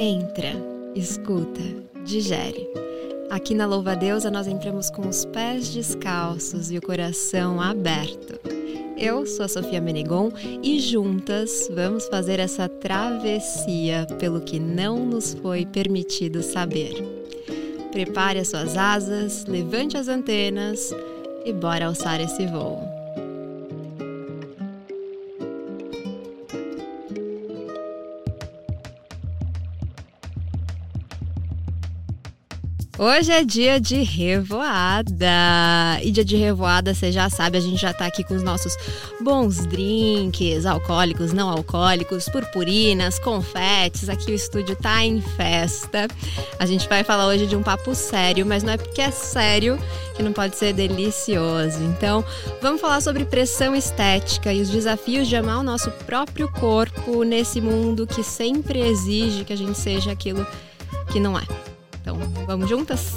Entra, escuta, digere. Aqui na Louva Deusa nós entramos com os pés descalços e o coração aberto. Eu sou a Sofia Menegon e juntas vamos fazer essa travessia pelo que não nos foi permitido saber. Prepare as suas asas, levante as antenas e bora alçar esse voo. Hoje é dia de revoada. E dia de revoada, você já sabe, a gente já tá aqui com os nossos bons drinks, alcoólicos, não alcoólicos, purpurinas, confetes. Aqui o estúdio tá em festa. A gente vai falar hoje de um papo sério, mas não é porque é sério que não pode ser delicioso. Então, vamos falar sobre pressão estética e os desafios de amar o nosso próprio corpo nesse mundo que sempre exige que a gente seja aquilo que não é. Então, vamos juntas?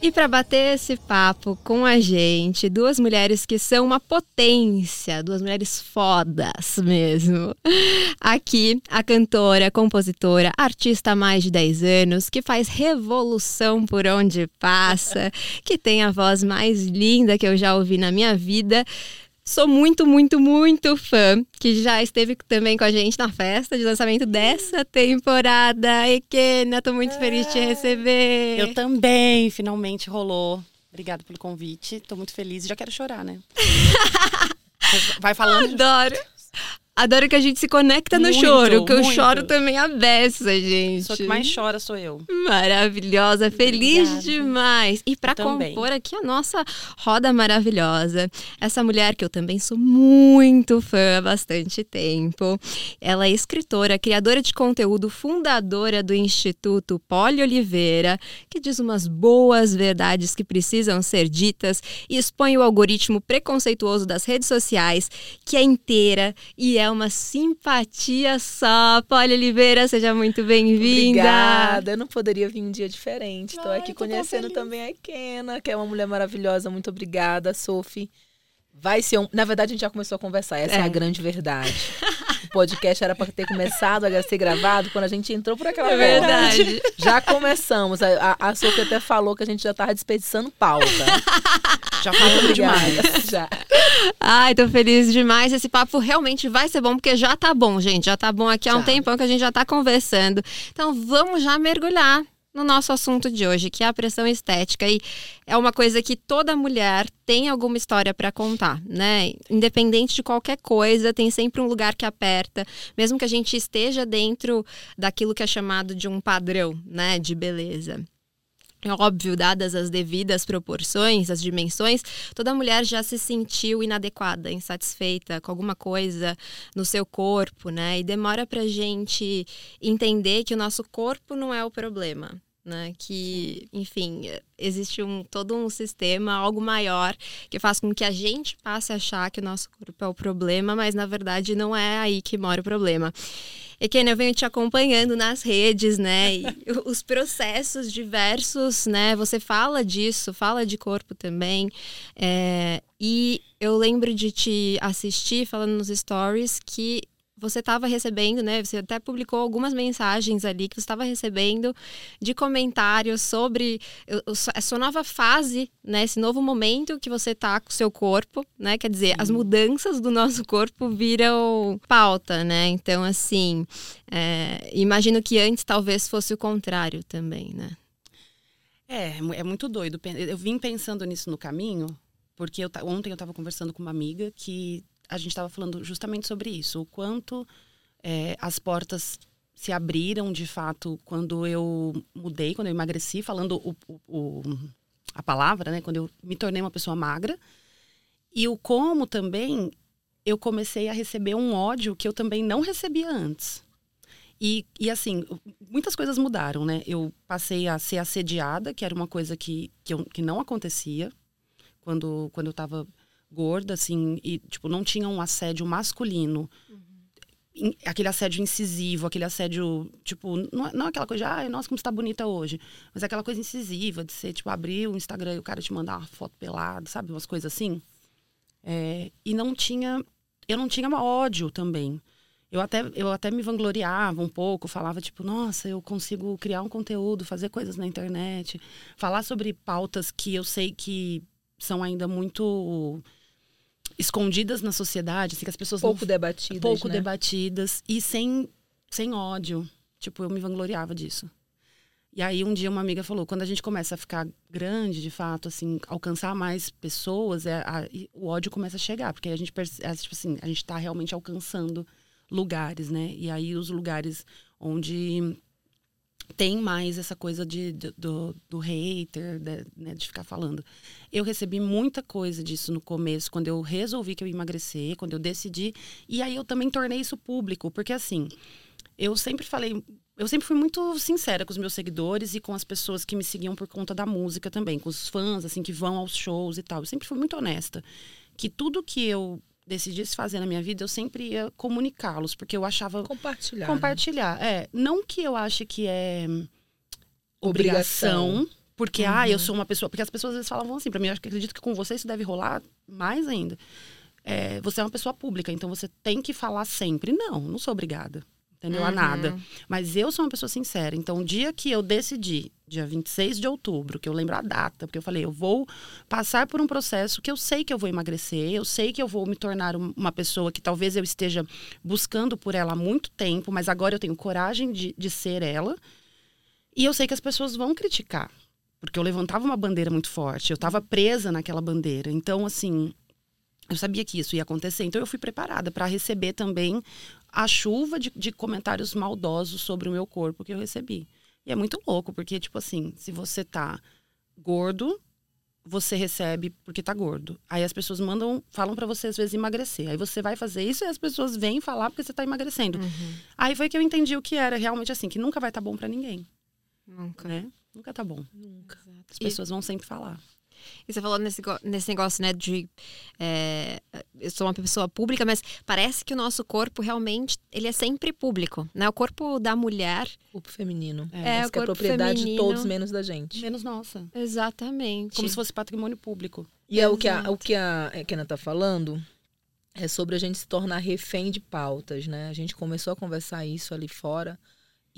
E para bater esse papo com a gente, duas mulheres que são uma potência, duas mulheres fodas mesmo. Aqui, a cantora, compositora, artista há mais de 10 anos, que faz revolução por onde passa, que tem a voz mais linda que eu já ouvi na minha vida. Sou muito, muito, muito fã, que já esteve também com a gente na festa de lançamento dessa temporada. Ekena, tô muito é. feliz de te receber. Eu também, finalmente rolou. Obrigada pelo convite. Tô muito feliz e já quero chorar, né? Vai falando. Adoro. Adoro que a gente se conecta no muito, choro, que eu choro também a beça, gente. Só que mais chora sou eu. Maravilhosa, feliz Obrigada. demais. E para compor aqui a nossa roda maravilhosa, essa mulher que eu também sou muito fã há bastante tempo. Ela é escritora, criadora de conteúdo, fundadora do Instituto Poli Oliveira, que diz umas boas verdades que precisam ser ditas e expõe o algoritmo preconceituoso das redes sociais, que é inteira e é uma simpatia só. Polly Oliveira, seja muito bem-vinda. Obrigada. Eu não poderia vir um dia diferente. Estou aqui conhecendo também a Kena, que é uma mulher maravilhosa. Muito obrigada, Sophie. Vai ser um. Na verdade, a gente já começou a conversar. Essa é, é a grande verdade. o podcast era para ter começado a ser gravado quando a gente entrou por aquela é verdade. Já começamos. A, a, a Sophie até falou que a gente já estava desperdiçando pauta. já falamos demais. já. Ai, tô feliz demais. Esse papo realmente vai ser bom, porque já tá bom, gente. Já tá bom aqui há um tempão que a gente já tá conversando. Então vamos já mergulhar no nosso assunto de hoje, que é a pressão estética. E é uma coisa que toda mulher tem alguma história para contar, né? Independente de qualquer coisa, tem sempre um lugar que aperta, mesmo que a gente esteja dentro daquilo que é chamado de um padrão, né, de beleza. É óbvio, dadas as devidas proporções, as dimensões, toda mulher já se sentiu inadequada, insatisfeita com alguma coisa no seu corpo, né? E demora pra gente entender que o nosso corpo não é o problema. Né, que, enfim, existe um, todo um sistema, algo maior, que faz com que a gente passe a achar que o nosso corpo é o problema, mas na verdade não é aí que mora o problema. E Ken, eu venho te acompanhando nas redes, né? E os processos diversos, né? Você fala disso, fala de corpo também. É, e eu lembro de te assistir falando nos stories que você estava recebendo, né? Você até publicou algumas mensagens ali que você estava recebendo de comentários sobre a sua nova fase, né? Esse novo momento que você tá com o seu corpo, né? Quer dizer, as mudanças do nosso corpo viram pauta, né? Então, assim, é, imagino que antes talvez fosse o contrário também, né? É, é muito doido. Eu vim pensando nisso no caminho, porque eu, ontem eu estava conversando com uma amiga que a gente estava falando justamente sobre isso, o quanto é, as portas se abriram de fato quando eu mudei, quando eu emagreci, falando o, o, a palavra, né? Quando eu me tornei uma pessoa magra. E o como também eu comecei a receber um ódio que eu também não recebia antes. E, e assim, muitas coisas mudaram, né? Eu passei a ser assediada, que era uma coisa que, que, eu, que não acontecia quando, quando eu estava gorda, assim, e, tipo, não tinha um assédio masculino. Uhum. Aquele assédio incisivo, aquele assédio, tipo, não, é, não é aquela coisa de, ai, nossa, como você tá bonita hoje. Mas é aquela coisa incisiva de você, tipo, abrir o Instagram e o cara te mandar uma foto pelada, sabe? Umas coisas assim. É, e não tinha, eu não tinha ódio também. eu até, eu até me vangloriava um pouco, falava tipo, nossa, eu consigo criar um conteúdo, fazer coisas na internet, falar sobre pautas que eu sei que são ainda muito escondidas na sociedade, assim, que as pessoas pouco não, debatidas, pouco né? debatidas e sem sem ódio. Tipo, eu me vangloriava disso. E aí um dia uma amiga falou, quando a gente começa a ficar grande, de fato, assim, alcançar mais pessoas, é, a, o ódio começa a chegar, porque a gente é, tipo assim, a gente está realmente alcançando lugares, né? E aí os lugares onde tem mais essa coisa de, de do, do hater, de, né, de ficar falando. Eu recebi muita coisa disso no começo, quando eu resolvi que eu ia emagrecer, quando eu decidi. E aí eu também tornei isso público, porque assim, eu sempre falei. Eu sempre fui muito sincera com os meus seguidores e com as pessoas que me seguiam por conta da música também, com os fãs, assim, que vão aos shows e tal. Eu sempre fui muito honesta. Que tudo que eu decidisse fazer na minha vida, eu sempre ia comunicá-los, porque eu achava. Compartilhar. Compartilhar. Né? É. Não que eu ache que é obrigação. obrigação porque, uhum. ah, eu sou uma pessoa. Porque as pessoas às vezes falavam assim para mim, eu acho que acredito que com você isso deve rolar mais ainda. É, você é uma pessoa pública, então você tem que falar sempre. Não, não sou obrigada entendeu? Uhum. A nada. Mas eu sou uma pessoa sincera. Então, o dia que eu decidi, dia 26 de outubro, que eu lembro a data, porque eu falei, eu vou passar por um processo que eu sei que eu vou emagrecer, eu sei que eu vou me tornar uma pessoa que talvez eu esteja buscando por ela há muito tempo, mas agora eu tenho coragem de, de ser ela. E eu sei que as pessoas vão criticar. Porque eu levantava uma bandeira muito forte, eu estava presa naquela bandeira. Então, assim, eu sabia que isso ia acontecer, então eu fui preparada para receber também a chuva de, de, comentários maldosos sobre o meu corpo que eu recebi. E é muito louco, porque, tipo assim, se você tá gordo, você recebe porque tá gordo. Aí as pessoas mandam, falam para você às vezes emagrecer. Aí você vai fazer isso e as pessoas vêm falar porque você tá emagrecendo. Uhum. Aí foi que eu entendi o que era realmente assim, que nunca vai estar tá bom para ninguém. Nunca. Né? Nunca tá bom. Nunca. As pessoas e... vão sempre falar. E você falou nesse, nesse negócio, né, de é, eu sou uma pessoa pública, mas parece que o nosso corpo realmente ele é sempre público, né? O corpo da mulher, corpo feminino, é, é o que é propriedade feminino, de todos menos da gente, menos nossa. Exatamente. Como se fosse patrimônio público. E é o que a, o que a Kena tá falando é sobre a gente se tornar refém de pautas, né? A gente começou a conversar isso ali fora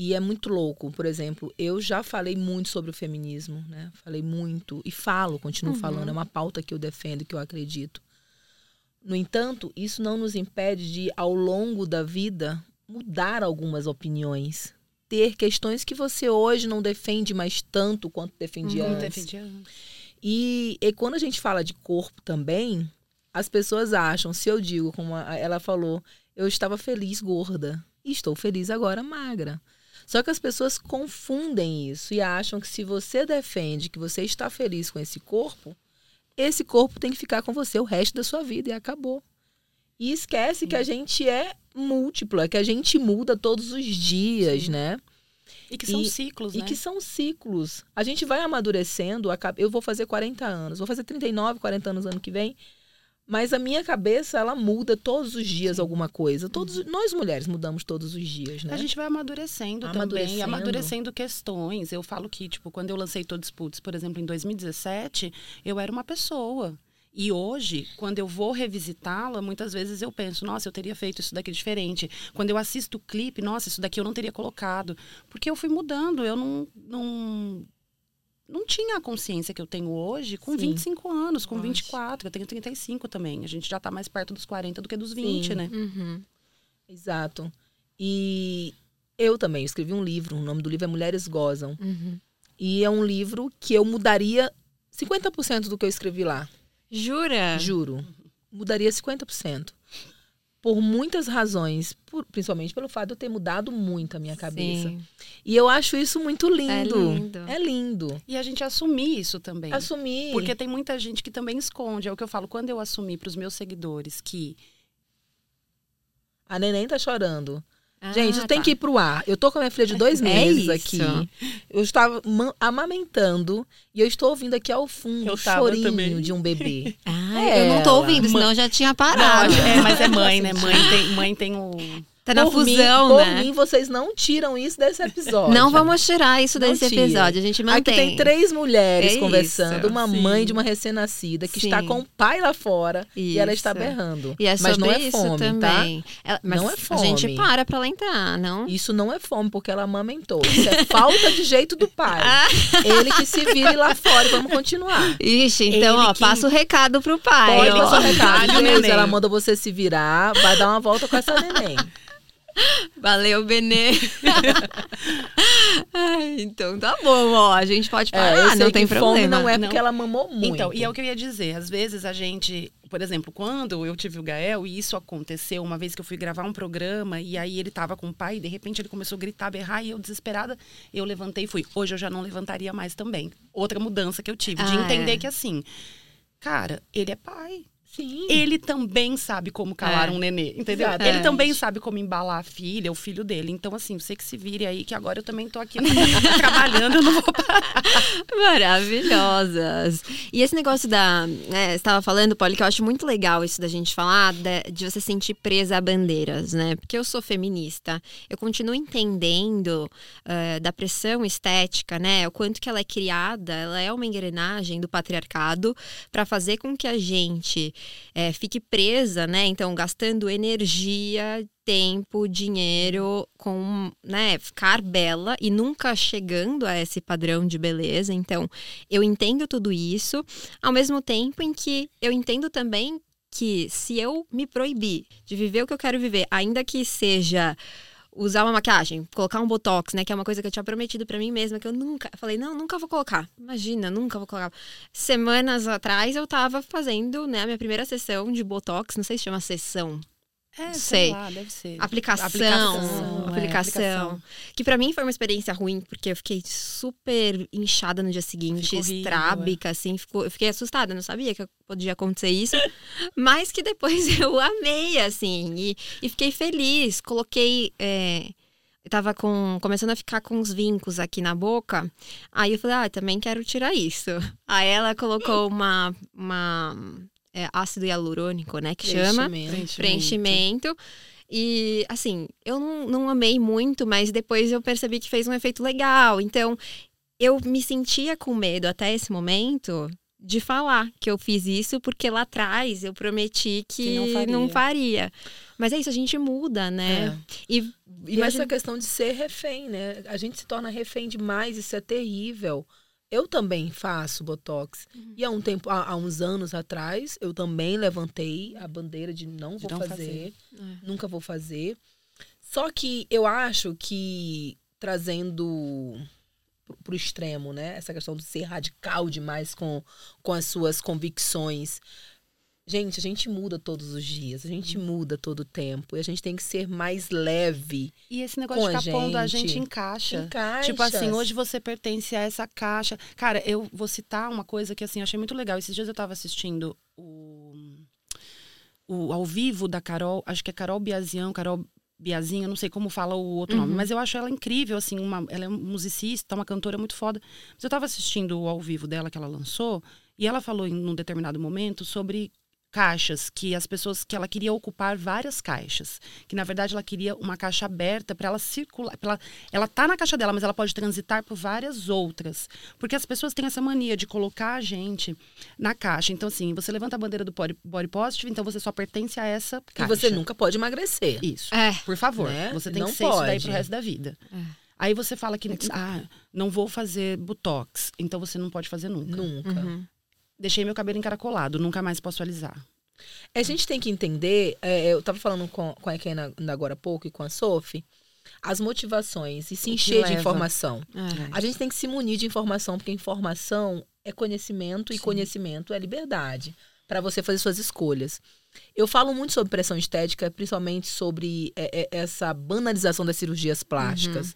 e é muito louco, por exemplo, eu já falei muito sobre o feminismo, né? Falei muito e falo, continuo uhum. falando, é uma pauta que eu defendo, que eu acredito. No entanto, isso não nos impede de, ao longo da vida, mudar algumas opiniões. Ter questões que você hoje não defende mais tanto quanto defendia antes. Defendia antes. E, e quando a gente fala de corpo também, as pessoas acham, se eu digo, como ela falou, eu estava feliz gorda e estou feliz agora magra. Só que as pessoas confundem isso e acham que se você defende que você está feliz com esse corpo, esse corpo tem que ficar com você o resto da sua vida e acabou. E esquece Sim. que a gente é múltipla, que a gente muda todos os dias, Sim. né? E que são e, ciclos, né? E que são ciclos. A gente vai amadurecendo. Eu vou fazer 40 anos, vou fazer 39, 40 anos ano que vem. Mas a minha cabeça, ela muda todos os dias alguma coisa. Todos, uhum. Nós mulheres mudamos todos os dias, né? A gente vai amadurecendo, amadurecendo. também, amadurecendo questões. Eu falo que, tipo, quando eu lancei Todos Puts, por exemplo, em 2017, eu era uma pessoa. E hoje, quando eu vou revisitá-la, muitas vezes eu penso, nossa, eu teria feito isso daqui diferente. Quando eu assisto o clipe, nossa, isso daqui eu não teria colocado. Porque eu fui mudando, eu não, não não tinha a consciência que eu tenho hoje com Sim. 25 anos, com Nossa. 24, eu tenho 35 também. A gente já está mais perto dos 40 do que dos 20, Sim. né? Uhum. Exato. E eu também escrevi um livro, o nome do livro é Mulheres Gozam. Uhum. E é um livro que eu mudaria 50% do que eu escrevi lá. Jura? Juro. Mudaria 50% por muitas razões, por, principalmente pelo fato de eu ter mudado muito a minha cabeça. Sim. E eu acho isso muito lindo. É lindo. É lindo. E a gente assumir isso também. Assumir. Porque tem muita gente que também esconde. É o que eu falo, quando eu assumi para os meus seguidores que. A neném tá chorando. Ah, Gente, isso tá. tem que ir pro ar. Eu tô com a minha filha de dois é meses é aqui. Eu estava amamentando e eu estou ouvindo aqui ao fundo o chorinho também. de um bebê. Ah, é eu não tô ouvindo, senão eu já tinha parado. Não, é, mas é mãe, né? Mãe tem, mãe tem o Tá na por fusão, mim, né? Por mim, vocês não tiram isso desse episódio. Não vamos tirar isso Não desse tira. episódio. A gente mantém. Aqui tem três mulheres É conversando, isso, uma sim. mãe de uma recém-nascida que Sim. está com o pai lá fora e ela está Isso. berrando. E é Mas não é isso fome, tá? também. Ela- mas Não é A gente fome. para pra ela entrar, não? Isso não é fome, porque ela amamentou. Isso é falta de jeito do pai. Ele que se vire lá fora e vamos continuar. Ixi, então, Ele ó, que- passa o recado pro pai. Pode ó. passar o recado. Deus, ela manda você se virar, vai dar uma volta com essa neném. Valeu, Benê. Então tá bom, ó. A gente pode É, parar, eu sei não tem problema. fome não é Não. porque ela mamou muito. Então, e é o que eu ia dizer. Às vezes a gente, por exemplo, quando eu tive o Gael, e isso aconteceu uma vez que eu fui gravar um programa, e aí ele tava com o pai, e de repente ele começou a gritar, berrar, e eu desesperada, eu levantei e fui. Hoje eu já não levantaria mais também. Outra mudança que eu tive, de Ah, entender é. que assim, cara, ele é pai. Sim. Ele também sabe como calar É. um nenê, entendeu? Exatamente. Ele também sabe como embalar a filha, o filho dele. Então, assim, você que se vire aí, que agora eu também tô aqui trabalhando, eu não vou parar. Maravilhosas. E esse negócio da. Né, você estava falando, Polly, que eu acho muito legal isso da gente falar, da- de você sentir presa a bandeiras, né? Porque eu sou feminista, eu continuo entendendo eh, da pressão estética, né? O quanto que ela é criada, ela é uma engrenagem do patriarcado para fazer com que a gente eh, fique presa, né? Então, gastando energia, tempo, dinheiro com, né, ficar bela e nunca chegando a esse padrão de beleza. Então, eu entendo tudo isso, ao mesmo tempo em que eu entendo também que se eu me proibir de viver o que eu quero viver, ainda que seja usar uma maquiagem, colocar um botox, né, que é uma coisa que eu tinha prometido pra mim mesma que eu nunca, falei, não, nunca vou colocar. Imagina, nunca vou colocar. Semanas atrás eu tava fazendo, né, a minha primeira sessão de botox, não sei se chama sessão, É, Sei. lá, deve ser. aplicação, Aplicação, é, aplicação. que pra mim foi uma experiência ruim porque eu fiquei super inchada no dia seguinte, Ficou estrábica, assim, ficou, eu fiquei assustada, não sabia que podia acontecer isso, mas que depois eu amei, assim, e, e fiquei feliz, coloquei, é, tava com, começando a ficar com uns vincos aqui na boca, aí eu falei, ah, também quero tirar isso. Aí ela colocou uma, uma é, ácido hialurônico, né, que chama, Preenchimento. preenchimento. E, assim, eu não, não amei muito, mas depois eu percebi que fez um efeito legal. Então, eu me sentia com medo até esse momento de falar que eu fiz isso, porque lá atrás eu prometi que, Que não não, faria. faria. Mas é isso, a gente muda, né? E, E imagina- essa questão de ser refém, né? A gente se torna refém demais, isso é terrível. Eu também faço botox. Uhum. E há um tempo, há, há uns anos atrás, eu também levantei a bandeira de não De vou não fazer, fazer. É. nunca vou fazer. Só que eu acho que trazendo pro extremo, né? Essa questão de ser radical demais com, com as suas convicções. Gente, a gente muda todos os dias, a gente Uhum. muda todo o tempo. E a gente tem que ser mais leve. E esse negócio de a ficar pondo a gente. em caixa. Em caixas. Tipo assim, hoje você pertence a essa caixa. Cara, eu vou citar uma coisa que assim, eu achei muito legal. Esses dias eu tava assistindo o, o ao vivo da Carol, acho que é Carol Biazian, Carol Biazinha, não sei como fala o outro nome, Uhum. mas eu acho ela incrível, assim, uma, ela é musicista, uma cantora muito foda. Mas eu tava assistindo o ao vivo dela que ela lançou, e ela falou em um determinado momento sobre caixas, que as pessoas que ela queria ocupar várias caixas, que na verdade ela queria uma caixa aberta para ela circular, pra ela, ela tá na caixa dela, mas ela pode transitar por várias outras, porque as pessoas têm essa mania de colocar a gente na caixa. Então assim, você levanta a bandeira do body, body positive, então você só pertence a essa E caixa. você nunca pode emagrecer. Isso. É. Por favor, Né? você tem Não que ser isso daí pode. pro resto da vida. É. Aí você fala que ah, não vou fazer botox, então você não pode fazer nunca. Nunca. Uhum. Deixei meu cabelo encaracolado, nunca mais posso alisar. A gente tem que entender, é, eu tava falando com, com a Ekena agora há pouco e com a Sophie, as motivações e se encher de informação. É. A gente tem que se munir de informação, porque informação é conhecimento e Sim. conhecimento é liberdade para você fazer suas escolhas. Eu falo muito sobre pressão estética, principalmente sobre é, é, essa banalização das cirurgias plásticas.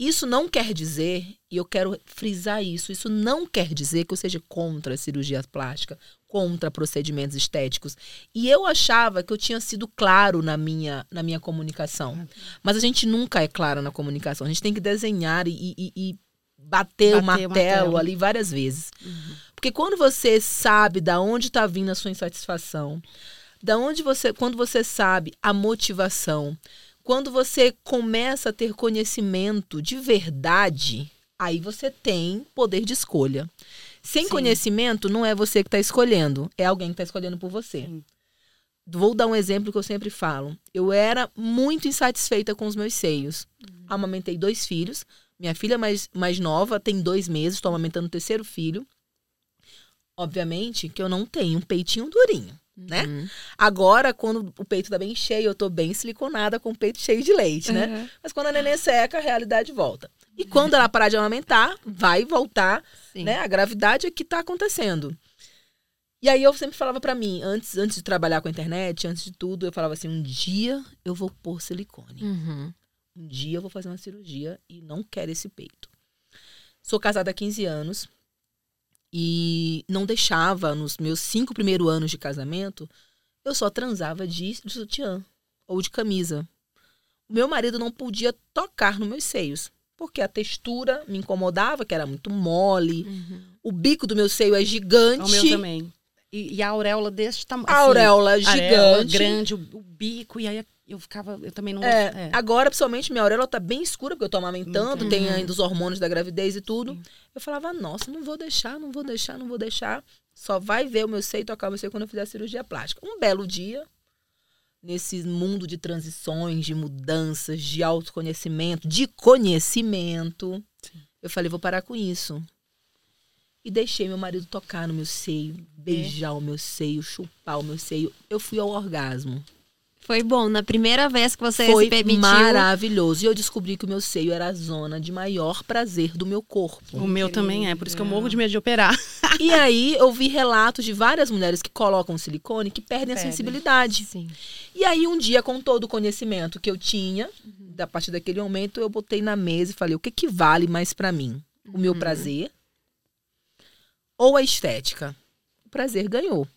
Isso não quer dizer, e eu quero frisar isso, isso não quer dizer que eu seja contra a cirurgia plástica, contra procedimentos estéticos. E eu achava que eu tinha sido claro na minha, na minha comunicação. Mas a gente nunca é claro na comunicação. A gente tem que desenhar e, e- e bater, o Bater o martelo, martelo. ali várias vezes. Porque quando você sabe da onde está vindo a sua insatisfação, da onde você, quando você sabe a motivação, Quando você começa a ter conhecimento de verdade, aí você tem poder de escolha. Sem Sim. conhecimento, não é você que está escolhendo, é alguém que está escolhendo por você. Sim. Vou dar um exemplo que eu sempre falo. Eu era muito insatisfeita com os meus seios. Amamentei dois filhos. Minha filha mais, mais nova tem dois meses, estou amamentando o terceiro filho. Obviamente que eu não tenho um peitinho durinho, né? Uhum. Agora, quando o peito tá bem cheio, eu tô bem siliconada com o peito cheio de leite, né? Uhum. Mas quando a neném seca, a realidade volta. E quando ela parar de amamentar, vai voltar, Sim. né? A gravidade é que tá acontecendo. E aí eu sempre falava pra mim, antes, antes de trabalhar com a internet, antes de tudo, eu falava assim, um dia eu vou pôr silicone. Uhum. Um dia eu vou fazer uma cirurgia e não quero esse peito. Sou casada há 15 anos e não deixava, nos meus cinco primeiros anos de casamento, eu só transava de, de sutiã ou de camisa. O meu marido não podia tocar nos meus seios, porque a textura me incomodava, que era muito mole. Uhum. O bico do meu seio é gigante. O meu também. E, e a auréola desse tamanho. A auréola gigante. grande, o, o bico, e aí eu ficava. Eu também não. É, é. Agora, principalmente, minha auréola tá bem escura, porque eu tô amamentando, Uhum. tem ainda os hormônios da gravidez e tudo. Sim. Eu falava, nossa, não vou deixar, não vou deixar, não vou deixar. Só vai ver o meu seio, tocar o meu seio quando eu fizer a cirurgia plástica. Um belo dia, nesse mundo de transições, de mudanças, de autoconhecimento, de conhecimento, eu falei, vou parar com isso. E deixei meu marido tocar no meu seio, beijar o meu seio, chupar o meu seio. Eu fui ao orgasmo. Foi bom. Na primeira vez que você Foi se permitiu. maravilhoso. E eu descobri que o meu seio era a zona de maior prazer do meu corpo. O meu também é, por isso que eu morro de medo de operar. e aí eu vi relatos de várias mulheres que colocam silicone que perdem a Perdem. sensibilidade. Sim. E aí um dia, com todo o conhecimento que eu tinha, da partir daquele momento, eu botei na mesa e falei: o que, que vale mais pra mim? O meu prazer ou a estética? O prazer ganhou.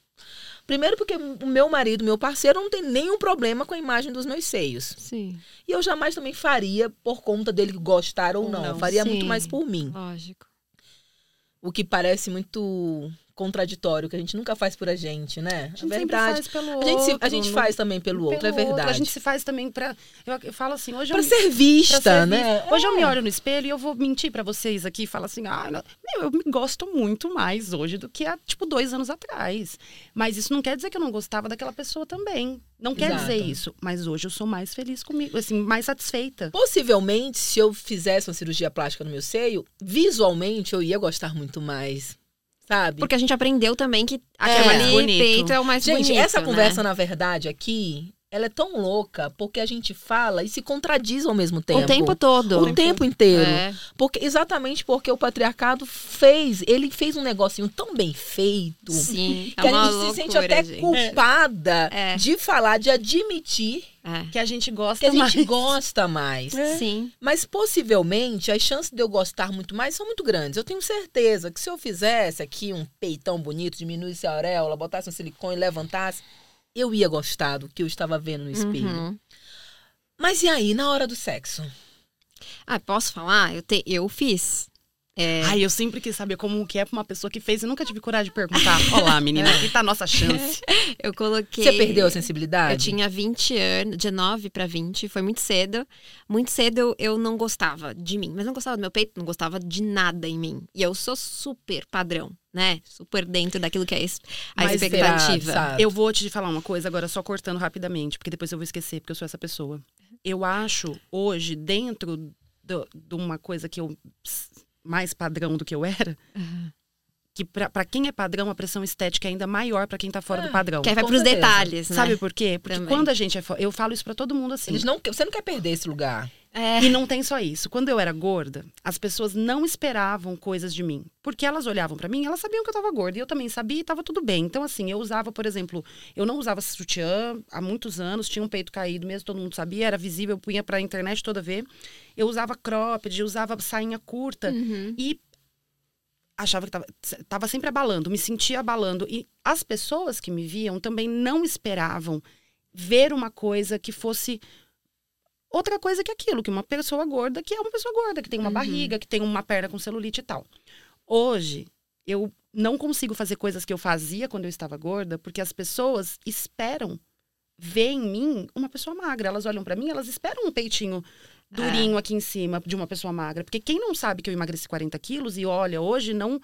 Primeiro porque o meu marido, meu parceiro, não tem nenhum problema com a imagem dos meus seios. Sim. E eu jamais também faria por conta dele gostar ou Ou não. não. Eu faria Sim. muito mais por mim. Lógico. O que parece muito contraditório, que a gente nunca faz por a gente, né? A gente é verdade. faz pelo A outro. gente, se- a gente não- faz também pelo outro, é pelo outro. verdade. A gente se faz também pra. Eu, eu falo assim, hoje eu. ser vista, ser né? vista. Hoje eu me olho no espelho e eu vou mentir pra vocês aqui e falar assim: ah, meu, eu me gosto muito mais hoje do que há, tipo, dois anos atrás. Mas isso não quer dizer que eu não gostava daquela pessoa também. Não quer Exato. dizer isso. Mas hoje eu sou mais feliz comigo, assim, mais satisfeita. Possivelmente, se eu fizesse uma cirurgia plástica no meu seio, visualmente eu ia gostar muito mais. Sabe? Porque a gente aprendeu também que É. aquele Bonito. peito é o mais Gente, bonito. essa né? conversa, na verdade, aqui, ela é tão louca porque a gente fala e se contradiz ao mesmo tempo. O tempo todo. O tempo inteiro. É. Porque, exatamente porque o patriarcado fez, ele fez um negocinho tão bem feito. Sim. Que é a gente loucura, se sente até gente. culpada É. de falar, de admitir É. Que a gente gosta que a gente mais. gosta mais. Sim. Mas possivelmente as chances de eu gostar muito mais são muito grandes. Eu tenho certeza que se eu fizesse aqui um peitão bonito, diminuísse a auréola, botasse um silicone, levantasse, eu ia gostar do que eu estava vendo no espelho. Uhum. Mas e aí, na hora do sexo? Ah, posso falar? Eu, te, eu fiz. É, Ai, eu sempre quis saber como que é pra uma pessoa que fez e nunca tive coragem de perguntar. Olá, menina, aqui tá a nossa chance. eu coloquei. Você perdeu a sensibilidade? Eu tinha 20 anos, de 9 para 20, foi muito cedo. Muito cedo eu, eu não gostava de mim, mas não gostava do meu peito, não gostava de nada em mim. E eu sou super padrão, né? Super dentro daquilo que é a Mais expectativa. Eu vou te falar uma coisa agora, só cortando rapidamente, porque depois eu vou esquecer, porque eu sou essa pessoa. Eu acho, hoje, dentro de uma coisa que eu. Mais padrão do que eu era, Uhum. que pra pra quem é padrão, a pressão estética é ainda maior pra quem tá fora É, do padrão. Que aí vai pros certeza. detalhes, né? Sabe por quê? Porque Também. quando a gente é. fo- Eu falo isso pra todo mundo assim. Eles não, você não quer perder esse lugar. É. E não tem só isso. Quando eu era gorda, as pessoas não esperavam coisas de mim. Porque elas olhavam pra mim, elas sabiam que eu tava gorda. E eu também sabia e tava tudo bem. Então, assim, eu usava, por exemplo, eu não usava sutiã há muitos anos, tinha um peito caído mesmo, todo mundo sabia, era visível, eu punha pra internet toda ver. Eu usava cropped, eu usava sainha curta. Uhum. E achava que tava, tava sempre abalando, me sentia abalando. E as pessoas que me viam também não esperavam ver uma coisa que fosse outra coisa que aquilo, que uma pessoa gorda, que é uma pessoa gorda, que tem uma Uhum. barriga, que tem uma perna com celulite e tal. Hoje, eu não consigo fazer coisas que eu fazia quando eu estava gorda, porque as pessoas esperam vê em mim uma pessoa magra. Elas olham para mim, elas esperam um peitinho durinho é. aqui em cima de uma pessoa magra. Porque quem não sabe que eu emagreci 40 quilos e olha hoje, não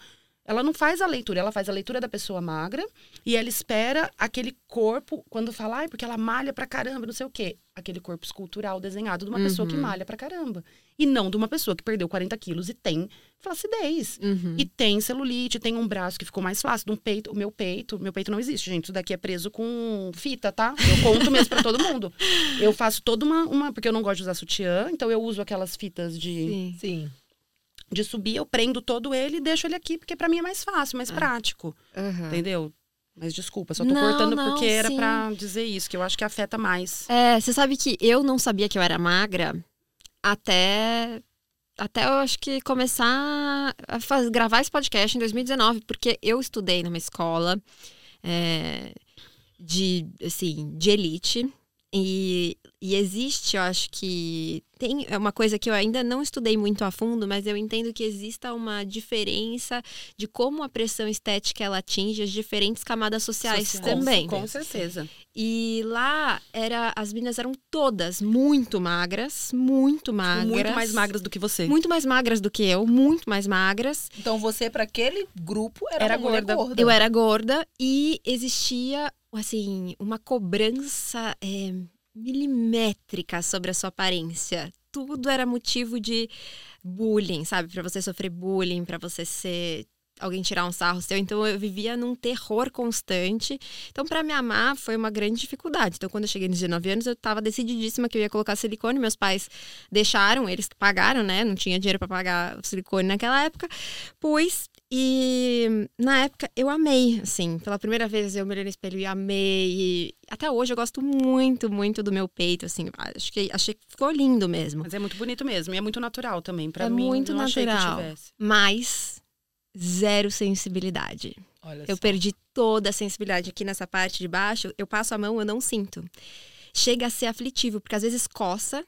ela não faz a leitura, ela faz a leitura da pessoa magra e ela espera aquele corpo, quando fala, ai, porque ela malha pra caramba, não sei o quê. Aquele corpo escultural desenhado de uma uhum. pessoa que uhum. malha pra caramba. E não de uma pessoa que perdeu 40 quilos e tem flacidez. Uhum. E tem celulite, tem um braço que ficou mais flácido, um peito. O meu peito, meu peito não existe, gente. Isso daqui é preso com fita, tá? Eu conto mesmo pra todo mundo. Eu faço toda uma, uma. Porque eu não gosto de usar sutiã, então eu uso aquelas fitas de. Sim. Sim de subir, eu prendo todo ele e deixo ele aqui, porque para mim é mais fácil, mais é. prático. Uhum. Entendeu? Mas desculpa, só tô não, cortando não, porque era para dizer isso, que eu acho que afeta mais. É, você sabe que eu não sabia que eu era magra até até eu acho que começar a fazer, gravar esse podcast em 2019, porque eu estudei numa escola é, de assim, de elite e, e existe, eu acho que tem é uma coisa que eu ainda não estudei muito a fundo, mas eu entendo que exista uma diferença de como a pressão estética ela atinge as diferentes camadas sociais Social. também. Com, com certeza. E lá era as meninas eram todas muito magras, muito magras, muito mais magras do que você. Muito mais magras do que eu, muito mais magras. Então você para aquele grupo era, era gorda. gorda. Eu era gorda e existia assim, uma cobrança é, milimétrica sobre a sua aparência. Tudo era motivo de bullying, sabe? Para você sofrer bullying, para você ser alguém tirar um sarro seu. Então eu vivia num terror constante. Então para me amar foi uma grande dificuldade. Então quando eu cheguei nos 19 anos, eu estava decididíssima que eu ia colocar silicone. Meus pais deixaram, eles pagaram, né? Não tinha dinheiro para pagar silicone naquela época. Pus e na época eu amei, assim, pela primeira vez eu me olhei no espelho e amei. E até hoje eu gosto muito, muito do meu peito, assim. Acho que achei que ficou lindo mesmo. Mas é muito bonito mesmo e é muito natural também para é mim. Muito não natural. Achei que tivesse. Mas zero sensibilidade. Olha eu só. perdi toda a sensibilidade aqui nessa parte de baixo. Eu passo a mão, eu não sinto. Chega a ser aflitivo, porque às vezes coça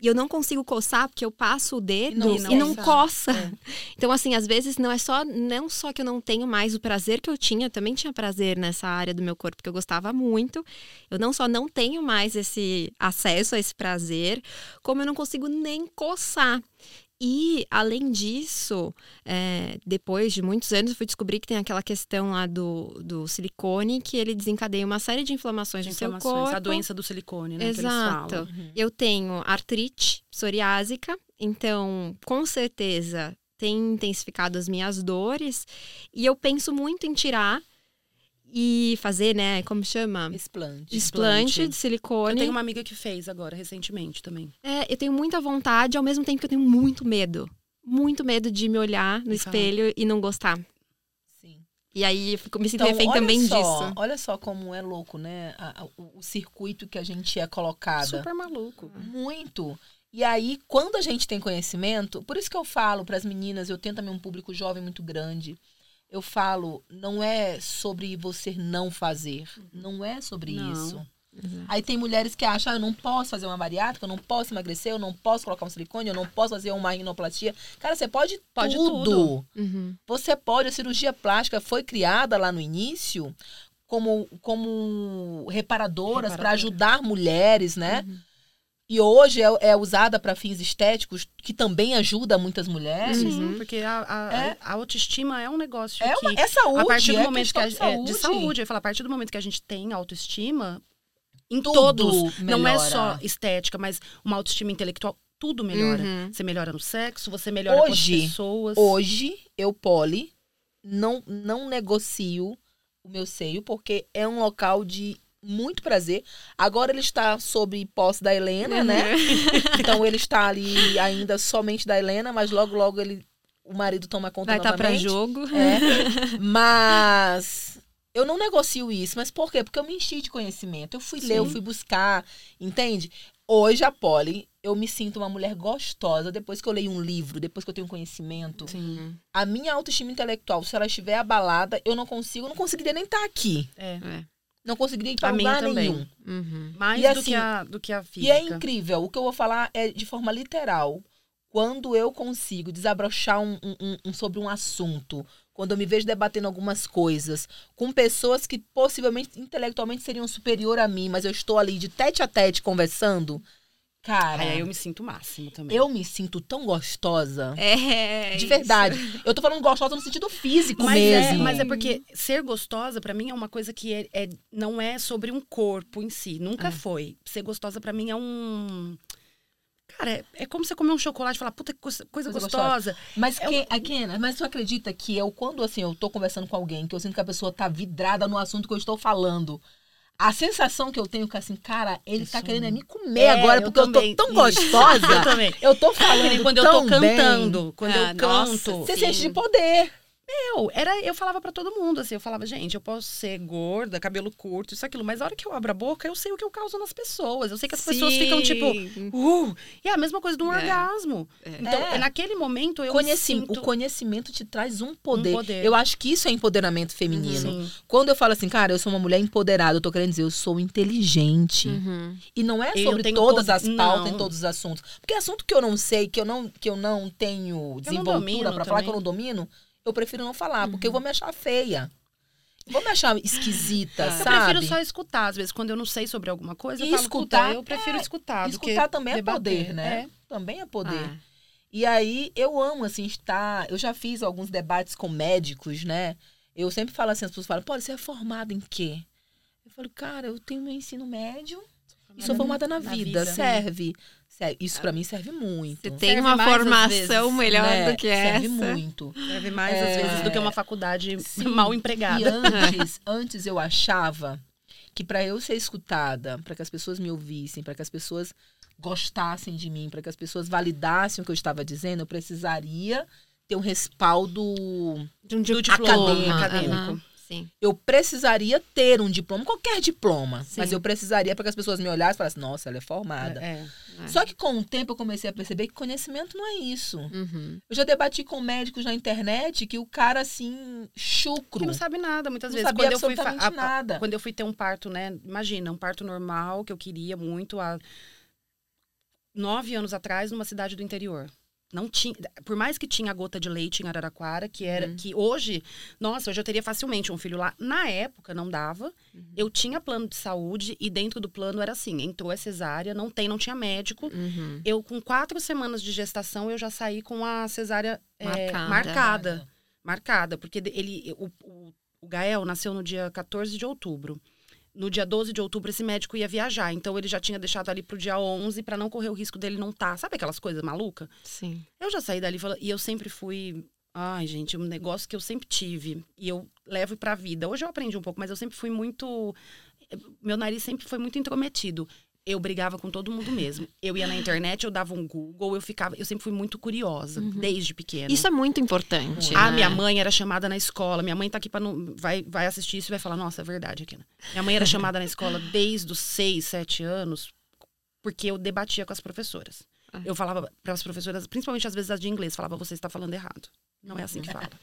e eu não consigo coçar porque eu passo o dedo e não, e não, e não coça. É. Então, assim, às vezes não é só não só que eu não tenho mais o prazer que eu tinha, eu também tinha prazer nessa área do meu corpo que eu gostava muito. Eu não só não tenho mais esse acesso a esse prazer, como eu não consigo nem coçar. E, além disso, é, depois de muitos anos, eu fui descobrir que tem aquela questão lá do, do silicone, que ele desencadeia uma série de inflamações de no inflamações, seu corpo. A doença do silicone, né? Exato. Uhum. Eu tenho artrite psoriásica, então, com certeza, tem intensificado as minhas dores. E eu penso muito em tirar e fazer, né, como chama? Explante. Explante de silicone. Eu tenho uma amiga que fez agora, recentemente também. É, eu tenho muita vontade, ao mesmo tempo que eu tenho muito medo. Muito medo de me olhar no e espelho falar. e não gostar. Sim. E aí eu fico, me sinto então, refém também só, disso. Olha só como é louco, né? o, o circuito que a gente é colocada. Super maluco. Muito. E aí, quando a gente tem conhecimento, por isso que eu falo para as meninas, eu tenho também um público jovem muito grande eu falo, não é sobre você não fazer. Uhum. Não é sobre não. isso. Exato. Aí tem mulheres que acham, ah, eu não posso fazer uma bariátrica, eu não posso emagrecer, eu não posso colocar um silicone, eu não posso fazer uma rinoplastia. Cara, você pode, pode tudo. tudo. Uhum. Você pode, a cirurgia plástica foi criada lá no início como, como reparadoras para ajudar mulheres, né? Uhum e hoje é, é usada para fins estéticos, que também ajuda muitas mulheres. Sim, porque a, a, é. a, autoestima é um negócio é, uma, que, é saúde, a partir do é momento que a, saúde. É, de saúde, eu falo, a partir do momento que a gente tem autoestima, em tudo todos, melhora. não é só estética, mas uma autoestima intelectual, tudo melhora. Uhum. Você melhora no sexo, você melhora hoje, com as pessoas. Hoje, eu, Poli, não, não negocio o meu seio, porque é um local de muito prazer. Agora ele está sob posse da Helena, né? uhum. né? Então ele está ali ainda somente da Helena, mas logo, logo ele, o marido toma conta Vai novamente. Vai estar para jogo. É. Mas eu não negocio isso. Mas por quê? Porque eu me enchi de conhecimento. Eu fui Sim. ler, eu fui buscar, entende? Hoje, a Polly, eu me sinto uma mulher gostosa depois que eu leio um livro, depois que eu tenho conhecimento. Sim. A minha autoestima intelectual, se ela estiver abalada, eu não consigo, eu não conseguiria nem estar aqui. É. é não conseguiria ir para lugar também. nenhum. Uhum. Mais e, do, assim, que a, do que a física. E é incrível. O que eu vou falar é de forma literal. Quando eu consigo desabrochar um, um, um, sobre um assunto quando eu me vejo debatendo algumas coisas com pessoas que possivelmente intelectualmente seriam superior a mim, mas eu estou ali de tete a tete conversando, cara, Aí eu me sinto o máximo também. eu me sinto tão gostosa. É. De isso. verdade. Eu tô falando gostosa no sentido físico Mas é, mesmo. mas é porque ser gostosa, pra mim, é uma coisa que é, é- não é sobre um corpo em si. Nunca É. foi. Ser gostosa, pra mim, é um. Cara, é, é como você comer um chocolate e falar, puta, que coisa, coisa Coisa gostosa. Mas, É que, a Kena, mas tu acredita que eu, quando assim, eu tô conversando com alguém, que eu sinto que a pessoa tá vidrada no assunto que eu estou falando, a sensação que eu tenho é que assim, cara, ele Isso. tá querendo é me comer É, agora, eu porque eu tô tão gostosa. Eu também. Eu tô falando quando eu tô bem. cantando. Quando Ah, eu nossa, canto. Você Sim. sente de poder. Eu, era, eu falava pra todo mundo, assim, eu falava, gente, eu posso ser gorda, cabelo curto, isso, aquilo, mas a hora que eu abro a boca, eu sei o que eu causo nas pessoas. Eu sei que as pessoas ficam, tipo, Sim. uh, e é a mesma coisa de um É. orgasmo. Então, É. naquele momento, eu Conheci- sinto... O conhecimento te traz um poder. poder. Eu acho que isso é empoderamento feminino. Sim. Quando eu falo assim, cara, eu sou uma mulher empoderada, eu tô querendo dizer, eu sou inteligente. Uhum. E não é sobre todas as pautas, em todos os assuntos. Porque assunto que eu não sei, que eu não, que eu não tenho desenvoltura pra falar, que eu não domino, eu prefiro não falar, porque eu vou me achar feia. Eu Vou me achar esquisita, Eu Eu sabe? prefiro só escutar, às vezes, quando eu não sei sobre alguma coisa, eu E falo, escutar, "Puta, eu prefiro é, escutar Escutar também é debater." poder, né? É. Também é poder. Ah, E aí, eu amo, assim, estar... Eu já fiz alguns debates com médicos, né? Eu sempre falo assim, as pessoas falam, pô, você é formada em quê? Eu falo, cara, eu tenho meu ensino médio e sou formada na, Na vida. vida. Serve. Serve. Isso pra mim serve muito. Você tem Serve uma formação vezes, melhor né? do que Serve essa. muito. Serve mais, É. às vezes, do que uma faculdade Sim. mal E empregada. antes, antes eu achava que pra eu ser escutada, pra que as pessoas me ouvissem, pra que as pessoas gostassem de mim, pra que as pessoas validassem o que eu estava dizendo, eu precisaria ter um respaldo. De um diploma. diploma acadêmico. Sim. Eu precisaria ter um diploma, qualquer diploma, Sim. mas eu precisaria para que as pessoas me olhassem e falassem: nossa, ela é formada. É. É. Só que com o tempo eu comecei a perceber que conhecimento não é isso. Uhum. Eu já debati com médicos na internet que o cara, assim, chucro. Que não sabe nada, muitas Não vezes. sabia Quando eu, fui a- nada. quando eu fui ter um parto, né? Imagina, um parto normal que eu queria muito há nove anos atrás, numa cidade do interior. Não tinha, por mais que tinha gota de leite em Araraquara, que era Uhum. que hoje, nossa, hoje eu teria facilmente um filho lá. Na época não dava. Uhum. Eu tinha plano de saúde e dentro do plano era assim, entrou a cesárea, não tem, não tinha médico. Uhum. Eu com quatro semanas de gestação eu já saí com a cesárea é, Marcada. marcada marcada, porque ele, o, o, o Gael nasceu no dia 14 de outubro. No dia 12 de outubro, esse médico ia viajar. Então, ele já tinha deixado ali pro dia 11 para não correr o risco dele não estar. Sabe aquelas coisas malucas? Sim. Eu já saí dali e eu sempre fui. Ai, gente, um negócio que eu sempre tive. E eu levo pra vida. Hoje eu aprendi um pouco, mas eu sempre fui muito. Meu nariz sempre foi muito intrometido. Eu brigava com todo mundo mesmo. Eu ia na internet, eu dava um Google, eu ficava. Eu sempre fui muito curiosa, desde pequena. Isso é muito importante. A né? minha mãe era chamada na escola. Minha mãe tá aqui para não. Vai, vai assistir isso e vai falar: Nossa, é verdade, aqui. Minha mãe era chamada na escola desde os seis, sete anos, porque eu debatia com as professoras. Ah. Eu falava para as professoras, principalmente às vezes as de inglês, falava: Você está falando errado. Não é assim que fala.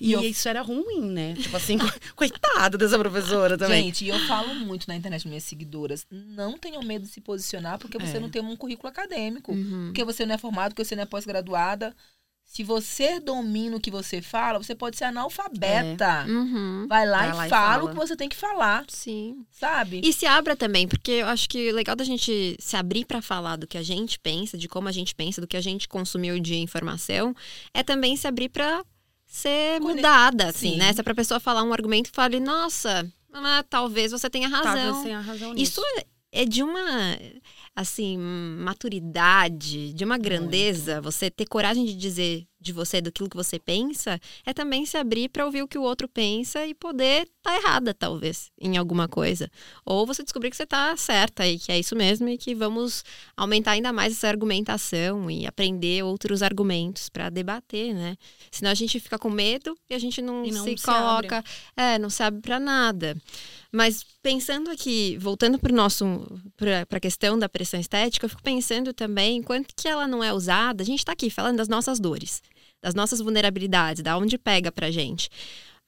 E, E eu- isso era ruim, né? Tipo assim, coitada dessa professora também. Gente, e eu falo muito na internet, minhas seguidoras, não tenham medo de se posicionar porque você É. não tem um currículo acadêmico. Uhum. Porque você não é formado, porque você não é pós-graduada. Se você domina o que você fala, você pode ser analfabeta. Uhum. Vai lá, Vai e, lá e fala fala. o que você tem que falar, Sim. sabe? E se abra também, porque eu acho que o legal da gente se abrir pra falar do que a gente pensa, de como a gente pensa, do que a gente consumiu de informação, é também se abrir pra ser Cone- mudada, assim, Sim. né? Se a pessoa falar um argumento e fale, nossa, ah, talvez você tenha razão. Talvez tenha razão nisso. Isso é, é de uma, assim, maturidade, de uma grandeza. Você ter coragem de dizer de você, daquilo que você pensa, é também se abrir para ouvir o que o outro pensa e poder estar errada, talvez, em alguma coisa. Ou você descobrir que você está certa e que é isso mesmo e que vamos aumentar ainda mais essa argumentação e aprender outros argumentos para debater, né? Senão a gente fica com medo e a gente não, não se, se coloca, é, não se abre para nada. Mas pensando aqui, voltando para nosso para a questão da pressão estética, eu fico pensando também quanto que ela não é usada. A gente está aqui falando das nossas dores, das nossas vulnerabilidades, da onde pega pra gente.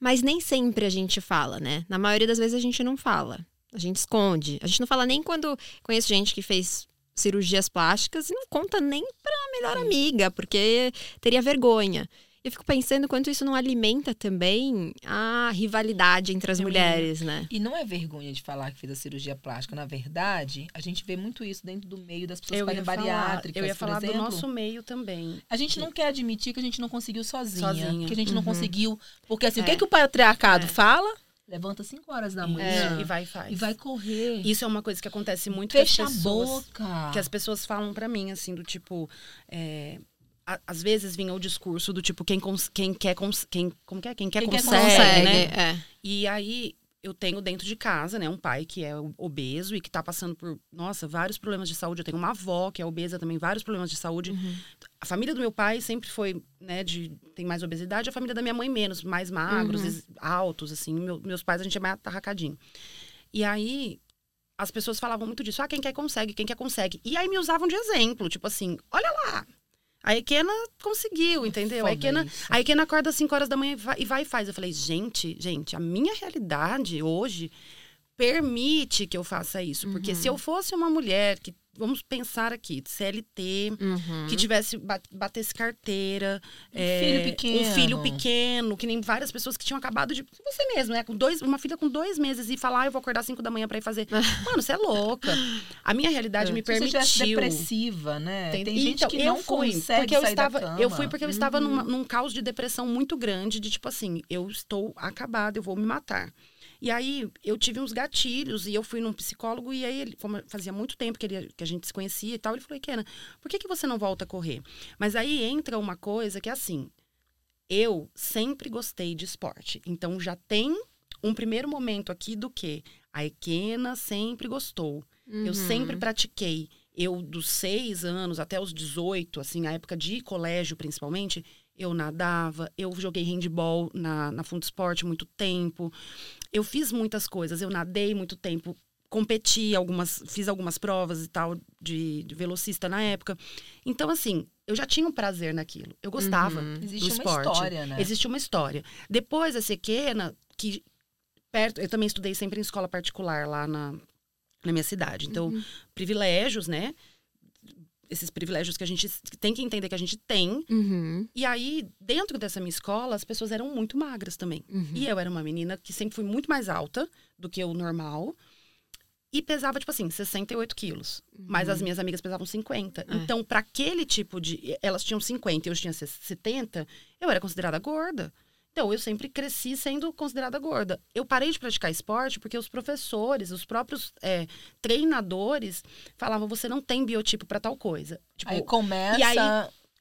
Mas nem sempre a gente fala, né? Na maioria das vezes a gente não fala. A gente esconde. A gente não fala nem quando conheço gente que fez cirurgias plásticas e não conta nem pra melhor amiga, porque teria vergonha. Eu fico pensando quanto isso não alimenta também a rivalidade entre as mulheres, né? E não é vergonha de falar que fez a cirurgia plástica. Na verdade, a gente vê muito isso dentro do meio das pessoas que bariátricas. Eu ia falar do nosso meio também. A gente não quer admitir que a gente não conseguiu sozinha. sozinha. Que a gente uhum. não conseguiu. Porque assim, é. o que, é que o patriarcado é. fala? Levanta 5 horas da manhã. É, e vai e faz. E vai correr. Isso é uma coisa que acontece muito Fecha que as pessoas, a boca. Que as pessoas falam para mim, assim, do tipo. É, a, às vezes vinha o discurso do tipo, quem, cons, quem quer. Cons, quem, como que é? Quem quer quem consegue, consegue, né? É. E aí eu tenho dentro de casa, né, um pai que é obeso e que está passando por, nossa, vários problemas de saúde. Eu tenho uma avó que é obesa também, vários problemas de saúde. Uhum. A família do meu pai sempre foi, né, de tem mais obesidade, a família da minha mãe menos, mais magros, uhum. altos, assim. Meu, meus pais a gente é mais atarracadinho. E aí as pessoas falavam muito disso, ah, quem quer consegue, quem quer consegue. E aí me usavam de exemplo, tipo assim, olha lá, a Ekena conseguiu, entendeu? a Ekena, a Ekena acorda às 5 horas da manhã e vai, e vai e faz. Eu falei, gente, gente, a minha realidade hoje permite que eu faça isso. Porque uhum. se eu fosse uma mulher que vamos pensar aqui, CLT, uhum. que tivesse batesse carteira, um é, filho pequeno, um filho pequeno, que nem várias pessoas que tinham acabado de você mesmo, né, com dois, uma filha com dois meses e falar, ah, eu vou acordar cinco da manhã para ir fazer, mano, você é louca. A minha realidade é. me permitiu. Se depressiva, né? Tem, Tem gente então, que não fui, consegue porque eu estava, eu fui porque eu uhum. estava numa, num caos de depressão muito grande, de tipo assim, eu estou acabada, eu vou me matar. E aí eu tive uns gatilhos e eu fui num psicólogo e aí ele, fazia muito tempo que, ele, que a gente se conhecia e tal, ele falou, Kena, por que, que você não volta a correr? Mas aí entra uma coisa que é assim, eu sempre gostei de esporte, então já tem um primeiro momento aqui do que a Ekena sempre gostou, uhum. eu sempre pratiquei. Eu, dos seis anos até os 18, assim, a época de colégio principalmente, eu nadava, eu joguei handball na, na Fundo Esporte muito tempo. Eu fiz muitas coisas, eu nadei muito tempo, competi algumas, fiz algumas provas e tal de, de velocista na época. Então, assim, eu já tinha um prazer naquilo. Eu gostava uhum. do Existe esporte. uma história, né? Existe uma história. Depois, a Sequena, que perto, eu também estudei sempre em escola particular lá na, na minha cidade. Então, uhum. privilégios, né? Esses privilégios que a gente tem que entender que a gente tem. Uhum. E aí, dentro dessa minha escola, as pessoas eram muito magras também. Uhum. E eu era uma menina que sempre fui muito mais alta do que o normal. E pesava, tipo assim, 68 quilos. Uhum. Mas as minhas amigas pesavam 50. É. Então, para aquele tipo de. Elas tinham 50 e eu tinha 70, eu era considerada gorda. Então, eu sempre cresci sendo considerada gorda. Eu parei de praticar esporte porque os professores, os próprios é, treinadores falavam: você não tem biotipo para tal coisa. Tipo, aí começa. E aí,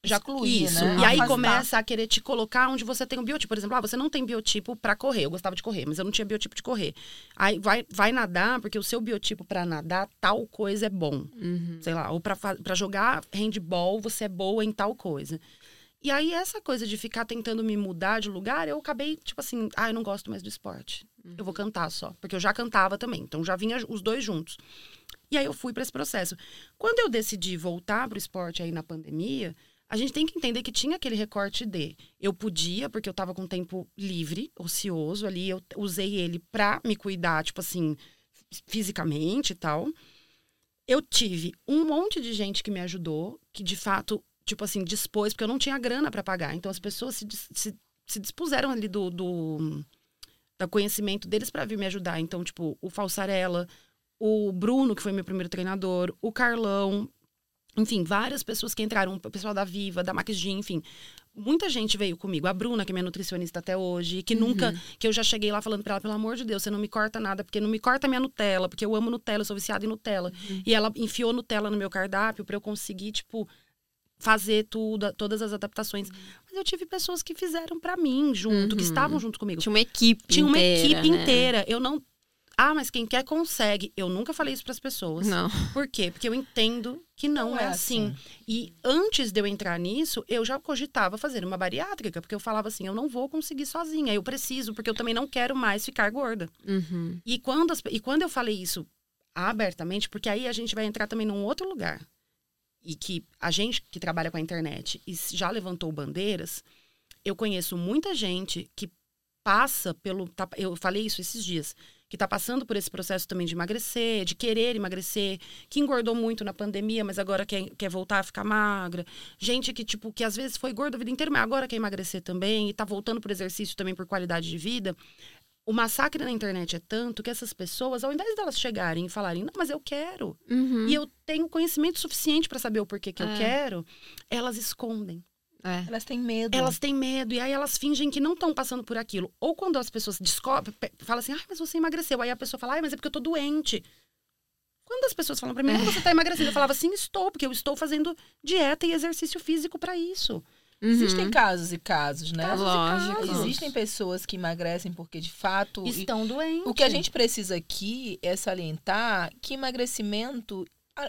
já excluir, isso. Né? E aí começa a querer te colocar onde você tem um biotipo. Por exemplo, ah, você não tem biotipo para correr. Eu gostava de correr, mas eu não tinha biotipo de correr. Aí vai, vai nadar, porque o seu biotipo para nadar, tal coisa é bom. Uhum. Sei lá, ou para jogar handball, você é boa em tal coisa. E aí, essa coisa de ficar tentando me mudar de lugar, eu acabei, tipo assim, ah, eu não gosto mais do esporte. Uhum. Eu vou cantar só. Porque eu já cantava também. Então já vinha os dois juntos. E aí eu fui para esse processo. Quando eu decidi voltar pro esporte aí na pandemia, a gente tem que entender que tinha aquele recorte de eu podia, porque eu tava com tempo livre, ocioso ali, eu usei ele pra me cuidar, tipo assim, fisicamente e tal. Eu tive um monte de gente que me ajudou, que de fato tipo assim, dispôs, porque eu não tinha grana para pagar. Então as pessoas se, se, se dispuseram ali do, do, do conhecimento deles para vir me ajudar. Então, tipo, o Falsarella, o Bruno, que foi meu primeiro treinador, o Carlão, enfim, várias pessoas que entraram, o pessoal da Viva, da Max enfim. Muita gente veio comigo. A Bruna, que é minha nutricionista até hoje, que uhum. nunca. Que eu já cheguei lá falando pra ela, pelo amor de Deus, você não me corta nada, porque não me corta minha Nutella, porque eu amo Nutella, eu sou viciada em Nutella. Uhum. E ela enfiou Nutella no meu cardápio para eu conseguir, tipo, fazer tudo, todas as adaptações. Uhum. Mas eu tive pessoas que fizeram para mim junto, uhum. que estavam junto comigo. Tinha uma equipe Tinha uma inteira, equipe né? inteira. Eu não ah, mas quem quer consegue. Eu nunca falei isso para as pessoas. Não. Por quê? Porque eu entendo que não, não é, é assim. assim. E antes de eu entrar nisso, eu já cogitava fazer uma bariátrica, porque eu falava assim: eu não vou conseguir sozinha, eu preciso, porque eu também não quero mais ficar gorda. Uhum. E, quando as, e quando eu falei isso abertamente, porque aí a gente vai entrar também num outro lugar e que a gente que trabalha com a internet e já levantou bandeiras, eu conheço muita gente que passa pelo. Eu falei isso esses dias, que está passando por esse processo também de emagrecer, de querer emagrecer, que engordou muito na pandemia, mas agora quer, quer voltar a ficar magra. Gente que, tipo, que às vezes foi gorda a vida inteira, mas agora quer emagrecer também e está voltando para exercício também por qualidade de vida. O massacre na internet é tanto que essas pessoas, ao invés delas chegarem e falarem, não, mas eu quero, Uhum. e eu tenho conhecimento suficiente para saber o porquê que eu É. quero, elas escondem. É. Elas têm medo. Elas têm medo e aí elas fingem que não estão passando por aquilo. Ou quando as pessoas descobrem, falam assim, ai, mas você emagreceu. Aí a pessoa fala, ai, mas é porque eu tô doente. Quando as pessoas falam pra mim, ah, você tá emagrecendo, eu falava, sim, estou, porque eu estou fazendo dieta e exercício físico para isso. Uhum. Existem casos e casos, né? Casos e Lógico. casos. Existem pessoas que emagrecem porque, de fato. e- Estão doentes. O que a gente precisa aqui é salientar que emagrecimento.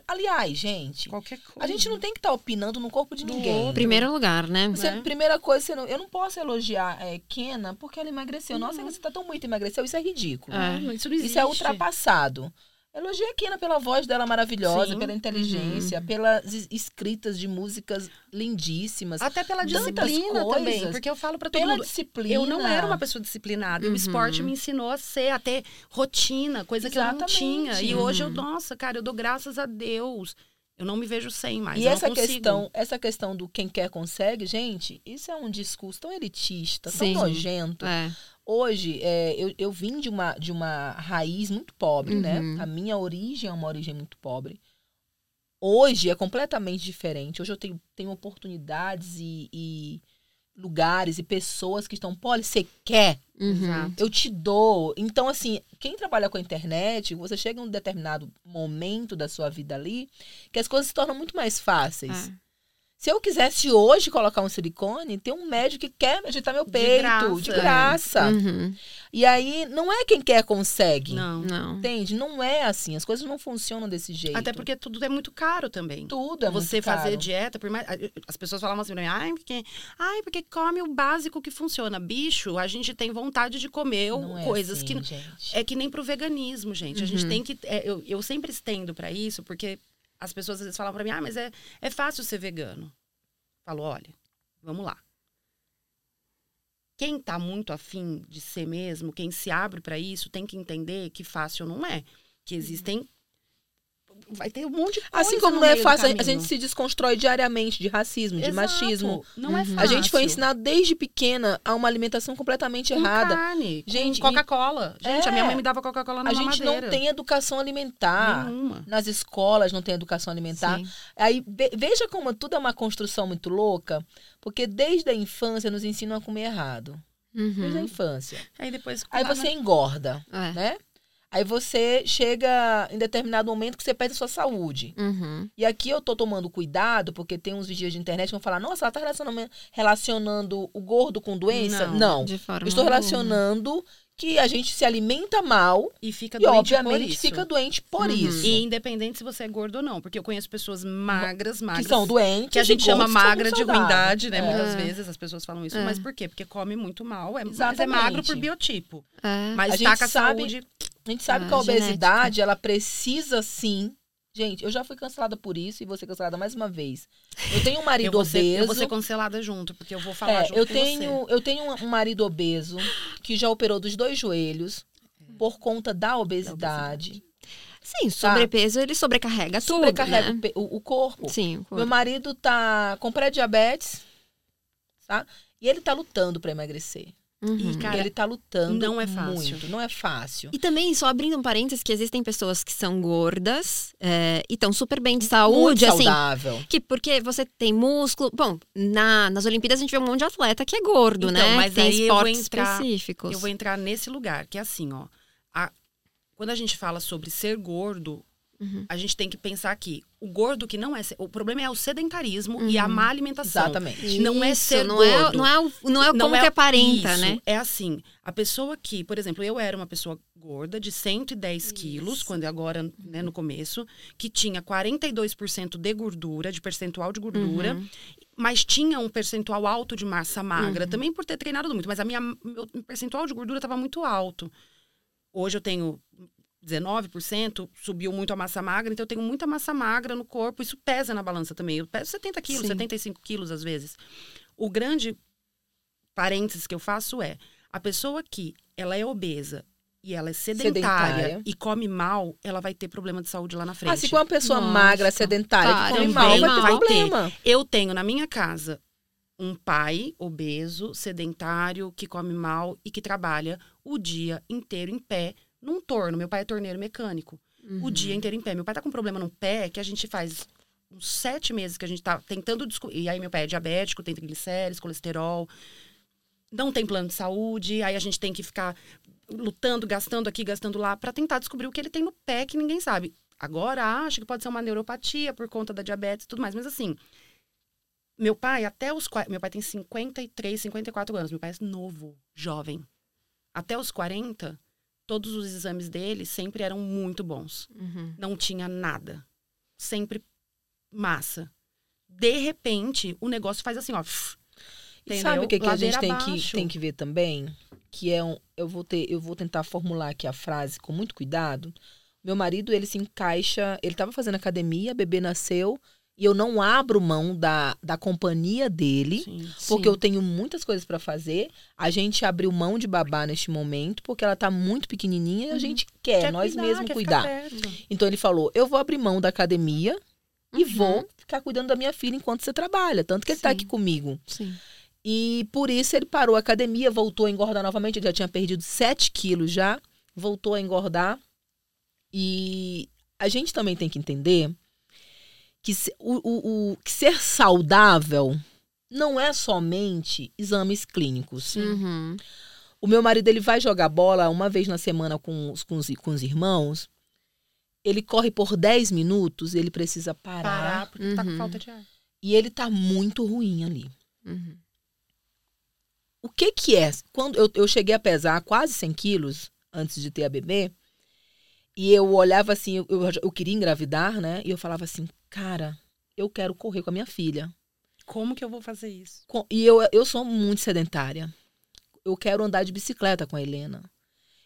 Aliás, gente, Qualquer coisa. a gente não tem que estar opinando no corpo de ninguém. Primeiro lugar, né? Você, né? Primeira coisa, você não- eu não posso elogiar é, Kena porque ela emagreceu. Nossa, você tá tão muito emagreceu, isso é ridículo. É. Não, isso. Isso é ultrapassado. Elogiei a Kena pela voz dela maravilhosa, Sim. pela inteligência, pelas es- escritas de músicas lindíssimas, Até pela disciplina coisas. também. Porque eu falo pra todo pela mundo. disciplina. Eu não era uma pessoa disciplinada. Uhum. o esporte me ensinou a ser, a ter rotina, coisa que eu não Exatamente. tinha. E hoje eu, Uhum. nossa, cara, eu dou graças a Deus. Eu não me vejo sem mais. E essa questão, essa questão do quem quer consegue, gente, isso é um discurso tão elitista, Sim. tão nojento. É. Hoje, é, eu, eu vim de uma, de uma raiz muito pobre, né? Uhum. A minha origem é uma origem muito pobre. Hoje é completamente diferente. Hoje eu tenho, tenho oportunidades e, e lugares e pessoas que estão, Poli, você quer? Uhum. Eu te dou. Então, assim, quem trabalha com a internet, você chega em um determinado momento da sua vida ali, que as coisas se tornam muito mais fáceis. É. Se eu quisesse hoje colocar um silicone, tem um médico que quer agitar meu De peito, graça. de graça. Uhum. E aí, não é quem quer consegue. Não. Não. Entende? Não é assim. As coisas não funcionam desse jeito. Até porque tudo é muito caro também. tudo é você muito fazer caro. dieta, por mais, as pessoas falavam assim ai, porque, ai, porque come o básico que funciona. Bicho, a gente tem vontade de comer Não é coisas assim, que gente. É que nem pro veganismo, gente. A gente Uhum. tem que. é, eu, eu sempre estendo pra isso, porque as pessoas às vezes falam pra mim, ah, mas é, é fácil ser vegano. Falo, olha, vamos lá. Quem tá muito afim de ser mesmo, quem se abre pra isso, tem que entender que fácil não é. Que existem. Vai ter um monte de coisa. Assim como não é fácil, a gente se desconstrói diariamente de racismo, de Exato. machismo. Não é Uhum. fácil. A gente foi ensinado desde pequena a uma alimentação completamente com errada. carne, Gente, Coca-Cola. Gente, a minha É. mãe me dava Coca-Cola na A gente mamadeira. não tem educação alimentar. nenhuma. Nas escolas não tem educação alimentar. Sim. Aí ve- veja como tudo é uma construção muito louca, porque desde a infância nos ensinam a comer errado. Desde a Uhum. infância. Aí depois. Aí você na- engorda, É. né? Aí você chega em determinado momento que você perde a sua saúde. Uhum. E aqui eu tô tomando cuidado, porque tem uns vídeos de internet que vão falar, nossa, ela tá relacionando, relacionando o gordo com doença? Não, Não. Estou alguma. relacionando que a gente se alimenta mal E fica e, doente por obviamente, fica doente por Uhum. isso. E independente se você é gordo ou não, porque eu conheço pessoas magras, magras. que são doentes. que a gente e chama magra de ruindade, né? É. Muitas É. vezes as pessoas falam isso. É. Mas por quê? Porque come muito mal. É, mas é Exatamente. magro por biotipo. É. Mas A tá gente com a sabe- saúde. A gente sabe Ah, que a genética. obesidade, ela precisa sim. Gente, eu já fui cancelada por isso e vou ser cancelada mais uma vez. Eu tenho um marido Eu vou, ser, obeso. eu vou ser cancelada junto, porque eu vou falar É, junto eu com tenho, eu tenho um- marido obeso que já operou dos dois joelhos por conta da obesidade. Sim, sobrepeso ele sobrecarrega tudo. Sobrecarrega né? o pe- o, o corpo. Sim, o corpo. Meu marido tá com pré-diabetes, tá? E ele tá lutando para emagrecer. Uhum. E, cara, ele tá lutando não é fácil. muito, não é fácil. E também, só abrindo um parênteses, que existem pessoas que são gordas é, e estão super bem de saúde, muito assim. saudável. Que porque você tem músculo. Bom, na, nas Olimpíadas a gente vê um monte de atleta que é gordo, Então, né? mas tem aí eu esportes entrar- específicos. Eu vou entrar nesse lugar, que é assim, ó. a- quando a gente fala sobre ser gordo, Uhum. a gente tem que pensar que o gordo que não é. O problema é o sedentarismo e a Uhum. má alimentação. Exatamente. Não é Isso, ser não gordo. É, não é, o- não é o como que aparenta, isso, né? É assim, a pessoa que, por exemplo, eu era uma pessoa gorda de 110 quilos, quando agora, né, no começo, que tinha 42% de gordura, de percentual de gordura, Uhum. mas tinha um percentual alto de massa magra, Uhum. também por ter treinado muito, mas a minha meu percentual de gordura estava muito alto. Hoje eu tenho 19%, subiu muito a massa magra, então eu tenho muita massa magra no corpo, isso pesa na balança também. Eu peso 70 quilos, Sim. 75 quilos às vezes. O grande parênteses que eu faço é, a pessoa que ela é obesa e ela é sedentária, Sedentária. e come mal, ela vai ter problema de saúde lá na frente. Ah, se for uma pessoa Nossa. magra, sedentária, Tá, que come mal, vai ter vai ter. problema. Eu tenho na minha casa um pai obeso, sedentário, que come mal e que trabalha o dia inteiro em pé num torno. Meu pai é torneiro mecânico. O dia inteiro em pé. Meu pai tá com um problema no pé que a gente faz uns sete meses que a gente tá tentando descobrir. E aí meu pai é diabético, tem triglicérides, colesterol. Não tem plano de saúde. Aí a gente tem que ficar lutando, gastando aqui, gastando lá, para tentar descobrir o que ele tem no pé que ninguém sabe. Agora acho que pode ser uma neuropatia por conta da diabetes e tudo mais. Mas assim, meu pai, até os. Meu pai tem 53, 54 anos. Meu pai é novo, jovem. Até os 40, todos os exames dele sempre eram muito bons. Uhum. Não tinha nada. Sempre massa. De repente, o negócio faz assim, ó. E sabe o que, que a gente tem que, tem que ver também? Que é um. Eu vou, ter, eu vou tentar formular aqui a frase com muito cuidado. Meu marido, ele se encaixa. Ele estava fazendo academia, bebê nasceu. E eu não abro mão da, da companhia dele. Sim. Porque eu tenho muitas coisas para fazer. A gente abriu mão de babá neste momento, porque ela tá muito pequenininha e a Uhum. gente quer, Quer nós cuidar, mesmos quer cuidar. Então ele falou: eu vou abrir mão da academia e Uhum. vou ficar cuidando da minha filha enquanto você trabalha. Tanto que ele tá Sim. aqui comigo. Sim. E por isso ele parou a academia, voltou a engordar novamente. Ele já tinha perdido 7 quilos já, voltou a engordar. E a gente também tem que entender que, se- o, o- o- que ser saudável não é somente exames clínicos. Uhum. O meu marido ele vai jogar bola uma vez na semana com os, com os, com os irmãos. Ele corre por 10 minutos, ele precisa parar. Parar, porque tá com Uhum. falta de ar. E ele tá muito ruim ali. Uhum. O que que é? Quando eu, eu cheguei a pesar quase 100 quilos antes de ter a bebê, e eu olhava assim, eu, eu, eu queria engravidar, né? E eu falava assim, cara, eu quero correr com a minha filha. Como que eu vou fazer isso? Com- e eu, eu sou muito sedentária. Eu quero andar de bicicleta com a Helena.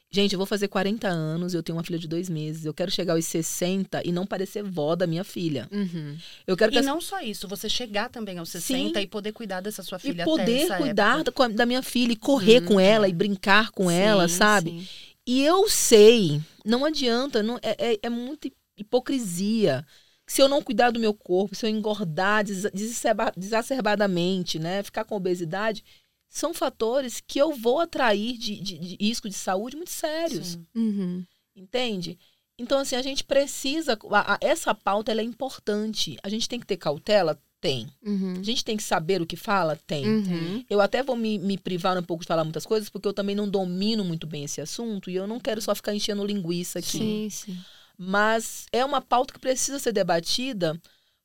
Gente, eu vou fazer 40 anos, eu tenho uma filha de dois meses. Eu quero chegar aos 60 e não parecer vó da minha filha. Uhum. Eu quero que E as- não só isso, você chegar também aos 60 Sim. e poder cuidar dessa sua e filha até poder cuidar época. da, minha filha e correr Uhum. com ela e brincar com ela, Sim, sabe? sim. E eu sei, não adianta, não, é, é, é muita hipocrisia. Se eu não cuidar do meu corpo, se eu engordar des- desacerba- desacerbadamente, né, ficar com obesidade, são fatores que eu vou atrair de, de- de risco de saúde muito sérios. Uhum. entende? Então, assim, a gente precisa. a- a- essa pauta é importante. A gente tem que ter cautela? Tem. Uhum. A gente tem que saber o que fala? Tem. Uhum. Eu até vou me, me privar um pouco de falar muitas coisas, porque eu também não domino muito bem esse assunto e eu não quero só ficar enchendo linguiça aqui. Sim, sim. Mas é uma pauta que precisa ser debatida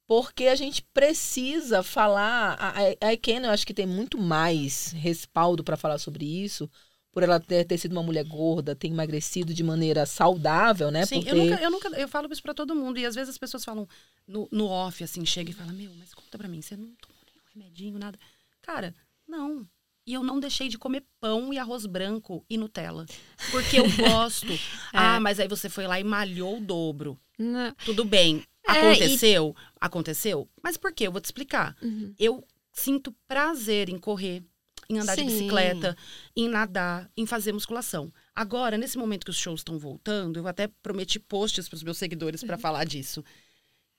porque a gente precisa falar. A, a, a eu acho que tem muito mais respaldo para falar sobre isso, por ela ter, ter sido uma mulher gorda, ter emagrecido de maneira saudável, né? Sim, eu nunca, eu nunca, eu falo isso pra todo mundo. E às vezes as pessoas falam no, no off, assim, chega e fala, meu, mas conta pra mim, você não tomou nenhum remedinho, nada. Cara, não. E eu não deixei de comer pão e arroz branco e Nutella. Porque eu gosto. Ah, mas aí você foi lá e malhou o dobro. Não. Tudo bem. É, Aconteceu? Aconteceu. Mas por quê? Eu vou te explicar. Uhum. Eu sinto prazer em correr, em andar de Sim. bicicleta, em nadar, em fazer musculação. Agora, nesse momento que os shows estão voltando, eu até prometi posts para os meus seguidores para falar disso.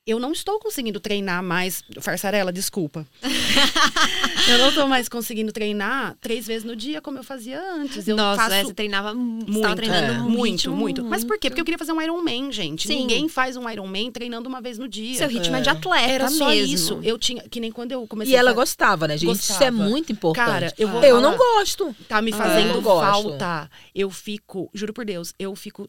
Eu não estou conseguindo treinar mais. Farsarela, desculpa. eu não estou mais conseguindo treinar três vezes no dia como eu fazia antes. Eu Nossa, faço é, você treinava muito. Você muito, tava treinando é. muito, ritmo muito. Mas por quê? Porque eu queria fazer um Ironman, gente. Sim. Ninguém faz um Ironman treinando uma vez no dia. Seu ritmo é, É. de atleta Era só mesmo. isso. Eu tinha. Que nem quando eu comecei E ela a gostava, né, gente? Isso é Gostava. muito importante. Cara, eu vou eu falar- não gosto. tá me Ah, fazendo eu gosto. falta. Eu fico, juro por Deus, eu fico.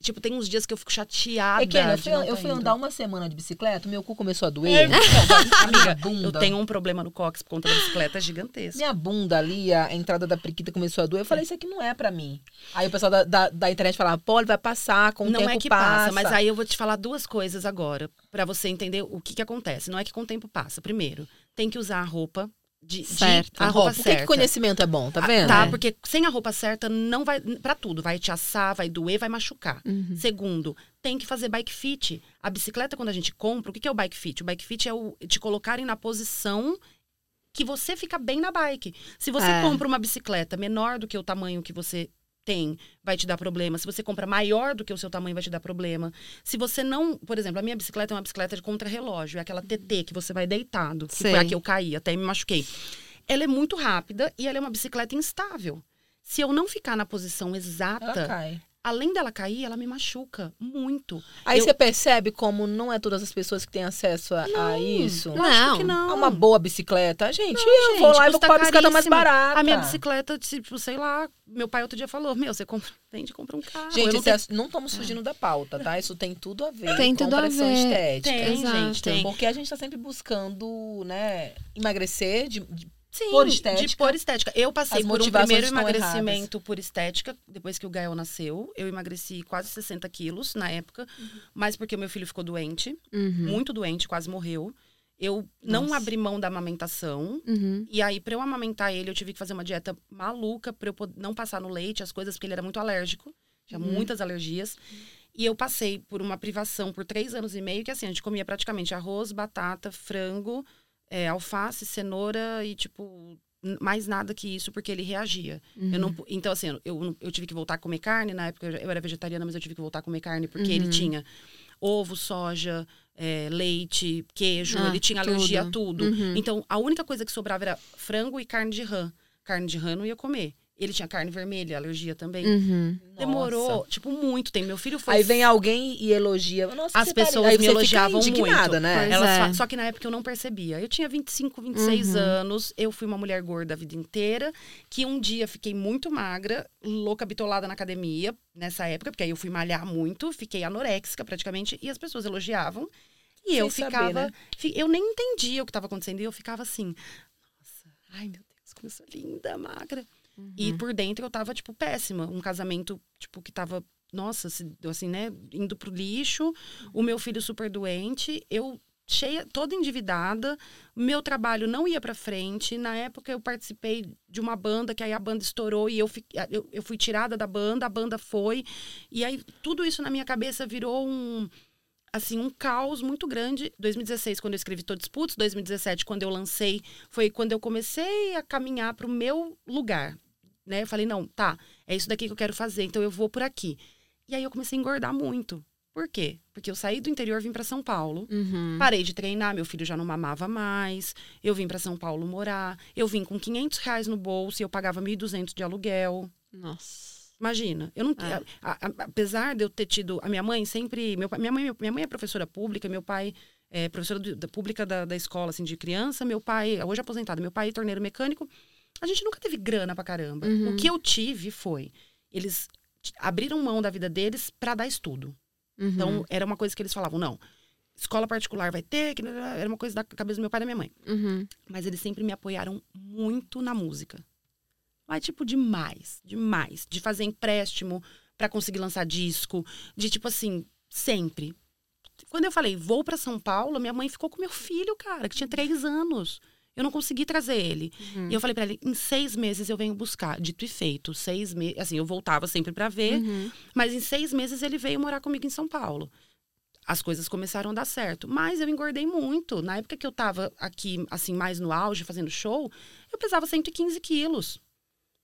Tipo, tem uns dias que eu fico chateada. É que eu fui, não eu fui andar uma semana de bicicleta, meu cu começou a É, doer. então, minha amiga, bunda. eu tenho um problema no cóccix por conta da bicicleta gigantesca. Minha bunda ali, a entrada da priquita começou a doer. Eu falei, isso aqui não é pra mim. Aí o pessoal da, da, da internet falava, pô, vai passar, com o não tempo é que passa. passa, mas aí eu vou te falar duas coisas agora, pra você entender o que que acontece. Não é que com o tempo passa. Primeiro, tem que usar a roupa de, de- Certo. a roupa Por que, certa. que conhecimento é bom, tá Ah, vendo? Tá, É. porque sem a roupa certa não vai Pra tudo, vai te assar, vai doer, vai machucar. Uhum. Segundo, tem que fazer bike fit. A bicicleta, quando a gente compra, o que que é o bike fit? O bike fit é o, te colocarem na posição que você fica bem na bike. Se você É. compra uma bicicleta menor do que o tamanho que você tem, vai te dar problema. Se você compra maior do que o seu tamanho, vai te dar problema. Se você não, por exemplo, a minha bicicleta é uma bicicleta de contra-relógio, é aquela TT que você vai deitado, que Sei. foi a que eu caí, até me machuquei. Ela é muito rápida e ela é uma bicicleta instável. Se eu não ficar na posição Ela exata, cai. Além dela cair, ela me machuca muito. Aí Eu- você percebe como não é todas as pessoas que têm acesso a, a isso. Eu acho que Não. É não. uma boa bicicleta. Gente, Não, eu gente, vou lá e vou comprar a bicicleta mais barata. A minha bicicleta, tipo, sei lá, meu pai outro dia falou: Meu, você compra, vende, compra um carro. Eu Gente, não é- não estamos fugindo da pauta, tá? Isso tem tudo a ver Tem com tudo a pressão ver. estética. Tem, Exato. gente, tem. Porque a gente tá sempre buscando, né, emagrecer, de, de- Sim, por estética. de por estética. Eu passei As por um primeiro emagrecimento por estética, depois que o Gael nasceu. Eu emagreci quase 60 quilos na época, mas porque meu filho ficou doente, Uhum. muito doente, quase morreu. Eu não Nossa. abri mão da amamentação. Uhum. E aí, pra eu amamentar ele, eu tive que fazer uma dieta maluca pra eu não passar no leite, as coisas, porque ele era muito alérgico. Tinha Uhum. muitas alergias. E eu passei por uma privação por três anos e meio, que assim, a gente comia praticamente arroz, batata, frango, é, alface, cenoura e, tipo, mais nada que isso, porque ele reagia. Uhum. Eu não, pu- então, assim, eu, eu tive que voltar a comer carne. Na época eu era vegetariana, mas eu tive que voltar a comer carne, porque ele Uhum. tinha ovo, soja, é, leite, queijo, Ah, ele tinha alergia a tudo. tudo. Uhum. Então, a única coisa que sobrava era frango e carne de rã. Carne de rã eu não ia comer. Ele tinha carne vermelha, alergia também. Uhum. Demorou, Nossa. tipo, muito tempo. Meu filho foi. Aí vem alguém e elogia. Nossa, As tá- pessoas aí me elogiavam muito. né? Elas é. fa- Só que na época eu não percebia. Eu tinha 25, 26 Uhum. anos. Eu fui uma mulher gorda a vida inteira. Que um dia fiquei muito magra, louca, bitolada na academia, nessa época, porque aí eu fui malhar muito, fiquei anoréxica praticamente, e as pessoas elogiavam. E eu Sem saber, ficava. né? fi- Eu nem entendia o que estava acontecendo. E eu ficava assim. Nossa, ai meu Deus, como eu sou linda, magra. E Uhum. por dentro eu tava, tipo, péssima. Um casamento, tipo, que tava, nossa, assim, né, indo pro lixo. O meu filho super doente. Eu cheia, toda endividada. Meu trabalho não ia pra frente. Na época eu participei de uma banda, que aí a banda estourou e eu, fi- eu, eu fui tirada da banda, a banda foi. E aí tudo isso na minha cabeça virou um assim, um caos muito grande. 2016, quando eu escrevi Todos Putos, 2017, quando eu lancei, foi quando eu comecei a caminhar para o meu lugar. Né? Eu falei, não, tá, é isso daqui que eu quero fazer, então eu vou por aqui. E aí eu comecei a engordar muito. Por quê? Porque eu saí do interior, vim para São Paulo. Uhum. Parei de treinar, meu filho já não mamava mais. Eu vim para São Paulo morar. Eu vim com 500 reais no bolso e eu pagava 1.200 de aluguel. Nossa. Imagina, eu não, É. a- a- apesar de eu ter tido a minha mãe sempre, meu, minha mãe, minha mãe é professora pública, meu pai é professora do- da pública da, da escola assim de criança, meu pai hoje é aposentado, meu pai é torneiro mecânico. A gente nunca teve grana pra caramba. Uhum. O que eu tive foi eles abriram mão da vida deles pra dar estudo. Uhum. Então era uma coisa que eles falavam, não, escola particular vai ter, que era uma coisa da cabeça do meu pai e da minha mãe. Uhum. Mas eles sempre me apoiaram muito na música. Mas, tipo, demais, demais. De fazer empréstimo pra conseguir lançar disco. De, tipo assim, sempre. Quando eu falei, vou pra São Paulo, minha mãe ficou com meu filho, cara, que tinha três anos. Eu não consegui trazer ele. Uhum. E eu falei pra ele, em seis meses eu venho buscar. Dito e feito, seis meses. Assim, eu voltava sempre pra ver. Uhum. Mas em seis meses ele veio morar comigo em São Paulo. As coisas começaram a dar certo. Mas eu engordei muito. Na época que eu tava aqui, assim, mais no auge, fazendo show, eu pesava 115 quilos.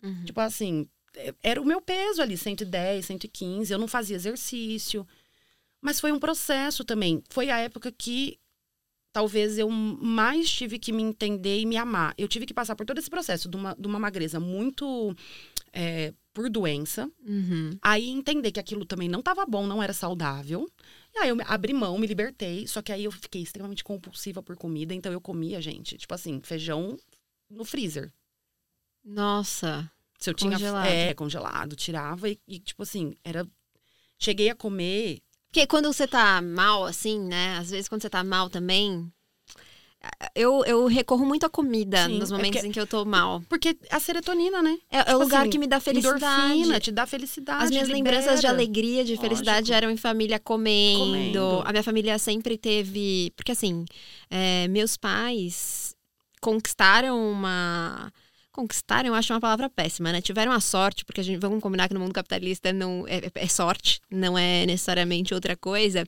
Uhum. Tipo assim, é- era o meu peso ali, 110, 115. Eu não fazia exercício. Mas foi um processo também. Foi a época que talvez eu mais tive que me entender e me amar. Eu tive que passar por todo esse processo de uma, de uma magreza muito é, por doença. Uhum. Aí entender que aquilo também não estava bom, não era saudável. E aí eu abri mão, me libertei. Só que aí eu fiquei extremamente compulsiva por comida. Então eu comia, gente, tipo assim, feijão no freezer. Nossa. Se eu tinha. Congelado. É, congelado, tirava e, e, tipo assim, era. Cheguei a comer. Porque quando você tá mal, assim, né? Às vezes quando você tá mal também. Eu, eu recorro muito à comida Sim, nos é momentos porque- em que eu tô mal. Porque a serotonina, né? É, é o Tipo lugar assim, que me dá felicidade. Endorfina, te dá felicidade. As minhas libera. lembranças de alegria, de felicidade Lógico. eram em família comendo. Comendo. A minha família sempre teve. Porque assim, é, meus pais conquistaram uma. Conquistaram, eu acho uma palavra péssima, né? Tiveram a sorte, porque a gente vamos combinar que no mundo capitalista não é, é sorte, não é necessariamente outra coisa.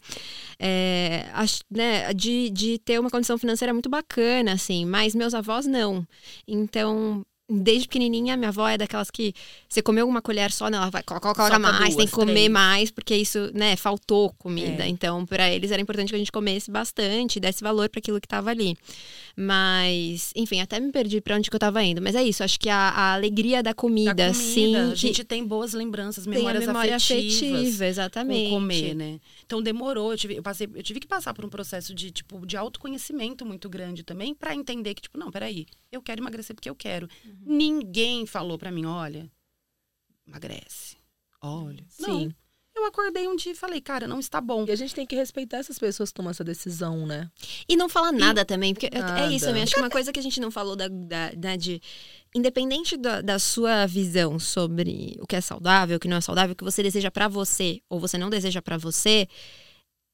É, acho, né, de, de ter uma condição financeira muito bacana, assim, mas meus avós não. Então, desde pequenininha, minha avó é daquelas que você comeu uma colher só, né? Ela vai, coloca, coloca mais, duas, tem que comer três. mais, porque isso, né, faltou comida. É. Então, para eles era importante que a gente comesse bastante, desse valor para aquilo que tava ali. Mas, enfim, até me perdi para onde que eu tava indo. Mas é isso, acho que a, a alegria da comida, Da sim, comida, a que gente tem boas lembranças, tem a memórias memória afetivas. afetiva, exatamente. com comer, né? Então demorou, eu tive, eu passei, eu tive que passar por um processo de tipo de autoconhecimento muito grande também pra entender que tipo, não, peraí, eu quero emagrecer porque eu quero. Uhum. Ninguém falou pra mim, olha, emagrece. Olha. Não. Sim. Eu acordei um dia e falei, cara, não está bom. E a gente tem que respeitar essas pessoas que tomam essa decisão, né? E não fala nada também, porque é- é Nada. isso também. Acho que uma coisa que a gente não falou da, da, da- de. Independente da, da sua visão sobre o que é saudável, o que não é saudável, o que você deseja pra você ou você não deseja pra você,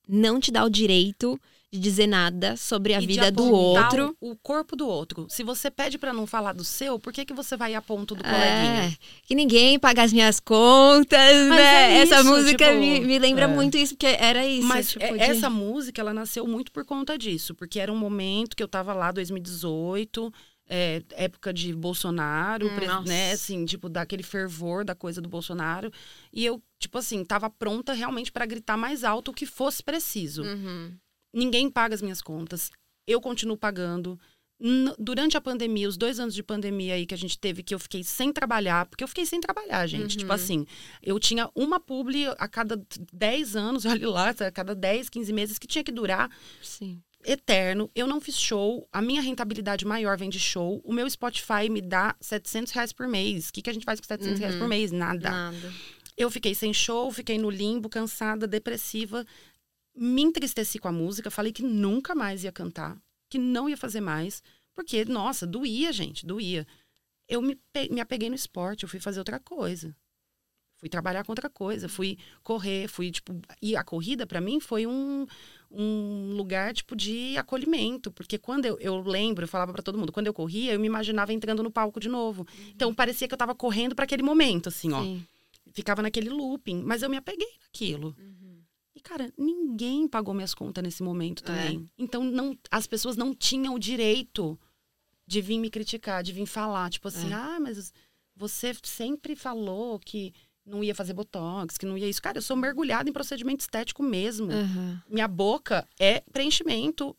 não te dá o direito de dizer nada sobre a E de vida do outro. O, corpo do outro. Se você pede pra não falar do seu, por que, que você vai a ponto do É, coleguinha? que ninguém paga as minhas contas, Mas né? é Essa isso, música tipo, me, me lembra é. muito isso, porque era isso. Mas tipo, é- de- essa música, ela nasceu muito por conta disso. Porque era um momento que eu tava lá, 2018, é, época de Bolsonaro, Hum, né? Assim, tipo, daquele fervor da coisa do Bolsonaro. E eu, tipo assim, tava pronta realmente para gritar mais alto o que fosse preciso. Uhum. Ninguém paga as minhas contas. Eu continuo pagando. Durante a pandemia, os dois anos de pandemia aí que a gente teve, que eu fiquei sem trabalhar, porque eu fiquei sem trabalhar, gente. Uhum. Tipo assim, eu tinha uma publi a cada 10 anos, olha lá, a cada 10, 15 meses, que tinha que durar Sim. eterno. Eu não fiz show, a minha rentabilidade maior vem de show. O meu Spotify me dá 700 reais por mês. O que, que a gente faz com 700 reais Uhum. por mês? Nada. Nada. Eu fiquei sem show, fiquei no limbo, cansada, depressiva. Me entristeci com a música, falei que nunca mais ia cantar, que não ia fazer mais, porque, nossa, doía, gente, doía. Eu me, me apeguei no esporte, eu fui fazer outra coisa. Fui trabalhar com outra coisa, fui correr, fui, tipo. E a corrida, pra mim, foi um, um lugar, tipo, de acolhimento. Porque quando eu, eu lembro, eu falava pra todo mundo, quando eu corria, eu me imaginava entrando no palco de novo. Então parecia que eu tava correndo pra aquele momento, assim, ó Sim. ficava naquele looping, mas eu me apeguei naquilo. E, cara, ninguém pagou minhas contas nesse momento também. Então, não, as pessoas não tinham o direito de vir me criticar, de vir falar, tipo assim, É. ah, mas você sempre falou que não ia fazer botox, que não ia isso. Cara, eu sou mergulhada em procedimento estético mesmo. Uhum. Minha boca é preenchimento.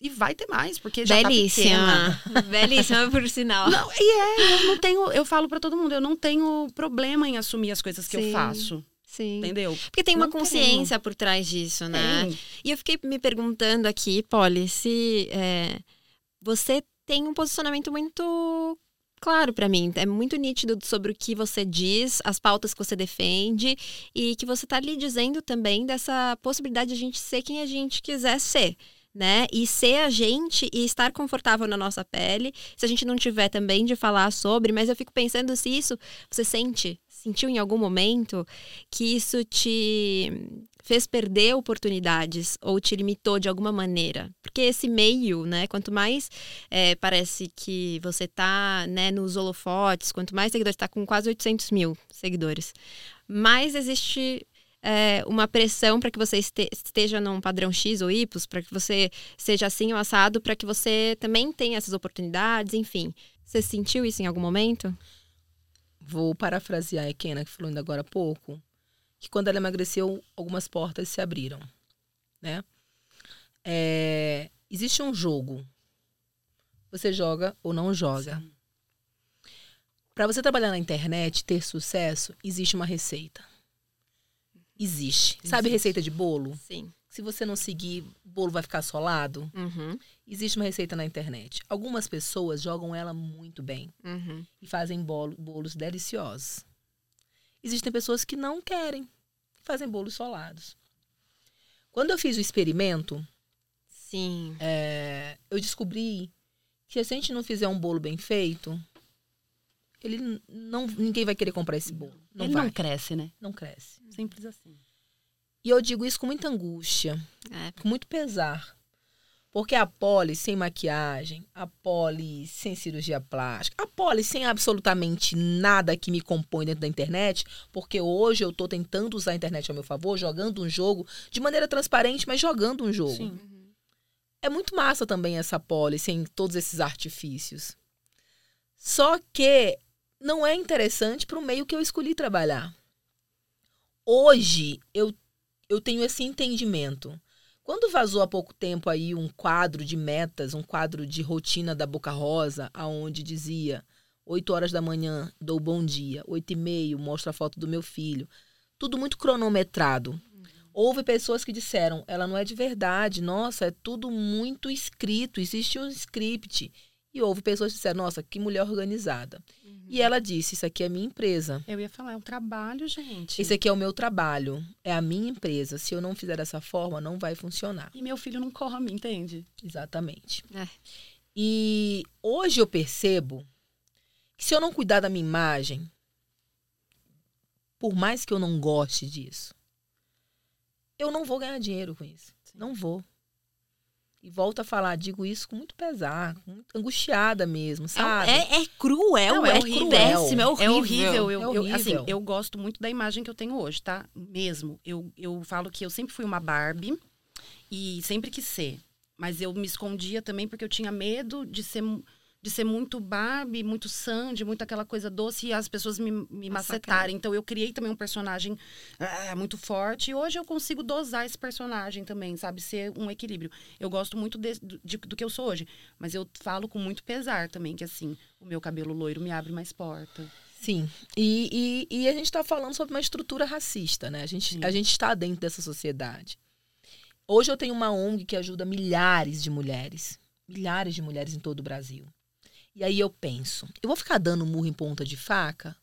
E vai ter mais, porque já tá pequena. Belíssima. Belíssima, por sinal. Não, e é, eu não tenho, eu falo pra todo mundo, eu não tenho problema em assumir as coisas que Sim. eu faço, Sim. entendeu? Porque tem uma Não consciência por trás disso, né? Tem. E eu fiquei me perguntando aqui, Polly, se é, você tem um posicionamento muito claro pra mim. É muito nítido sobre o que você diz, as pautas que você defende e que você tá ali dizendo também dessa possibilidade de a gente ser quem a gente quiser ser. Né? E ser a gente e estar confortável na nossa pele. Se a gente não tiver também de falar sobre, mas eu fico pensando se isso você sente, sentiu em algum momento que isso te fez perder oportunidades ou te limitou de alguma maneira? Porque esse meio, né? Quanto mais é, parece que você tá né, nos holofotes, quanto mais seguidores, tá com quase 800 mil seguidores, mais existe é, uma pressão para que você este- esteja num padrão X ou Y, para que você seja assim ou assado, para que você também tenha essas oportunidades, enfim. Você sentiu isso em algum momento? Vou parafrasear a Ekena, que falou ainda agora há pouco, que quando ela emagreceu, algumas portas se abriram, né? É, existe um jogo. Você joga ou não joga. Para você trabalhar na internet, ter sucesso, existe uma receita. Existe. Sabe Existe. receita de bolo? Sim. Se você não seguir, o bolo vai ficar solado. Uhum. Existe uma receita na internet. Algumas pessoas jogam ela muito bem Uhum. e fazem bolo- bolos deliciosos. Existem pessoas que não querem, fazem bolos solados. Quando eu fiz o experimento, Sim. é, eu descobri que se a gente não fizer um bolo bem feito, ele não, ninguém vai querer comprar esse bolo. Não Ele vai, não cresce, né? não cresce. Simples assim. E eu digo isso com muita angústia, É. com muito pesar. Porque a Poli sem maquiagem, a Poli sem cirurgia plástica, a Poli sem absolutamente nada que me compõe dentro da internet, porque hoje eu tô tentando usar a internet ao meu favor, jogando um jogo de maneira transparente, mas jogando um jogo. Sim. É muito massa também essa Poli sem todos esses artifícios. Só que não é interessante para o meio que eu escolhi trabalhar. Hoje eu, eu tenho esse entendimento. Quando vazou há pouco tempo aí um quadro de metas, um quadro de rotina da Boca Rosa, aonde dizia 8 horas da manhã dou bom dia, 8 e meio mostro a foto do meu filho. Tudo muito cronometrado. Houve pessoas que disseram, ela não é de verdade, nossa, é tudo muito escrito, existe um script. E houve pessoas que disseram, nossa, que mulher organizada. Uhum. E ela disse, isso aqui é minha empresa. Eu ia falar, é um trabalho, gente. Esse aqui é o meu trabalho, é a minha empresa. Se eu não fizer dessa forma, não vai funcionar. E meu filho não come, entende? Exatamente. É. E hoje eu percebo que se eu não cuidar da minha imagem, por mais que eu não goste disso, eu não vou ganhar dinheiro com isso. Sim. Não vou. E volto a falar, digo isso com muito pesar, muito angustiada mesmo, é sabe? É, é cruel, não, é, é horrível. péssimo, é horrível. É horrível. Eu, é horrível. Eu, assim, eu gosto muito da imagem que eu tenho hoje, tá? Mesmo. Eu, eu falo que eu sempre fui uma Barbie e sempre quis ser. Mas eu me escondia também porque eu tinha medo de ser de ser muito Barbie, muito Sandy, muito aquela coisa doce e as pessoas me, me macetarem. Então eu criei também um personagem ah, muito forte e hoje eu consigo dosar esse personagem também, sabe? Ser um equilíbrio. Eu gosto muito de, de, do que eu sou hoje, mas eu falo com muito pesar também, que assim, o meu cabelo loiro me abre mais porta. Sim, e, e, e a gente está falando sobre uma estrutura racista, né? A gente, a gente está dentro dessa sociedade. Hoje eu tenho uma ONG que ajuda milhares de mulheres, milhares de mulheres em todo o Brasil. E aí eu penso, eu vou ficar dando murro em ponta de faca?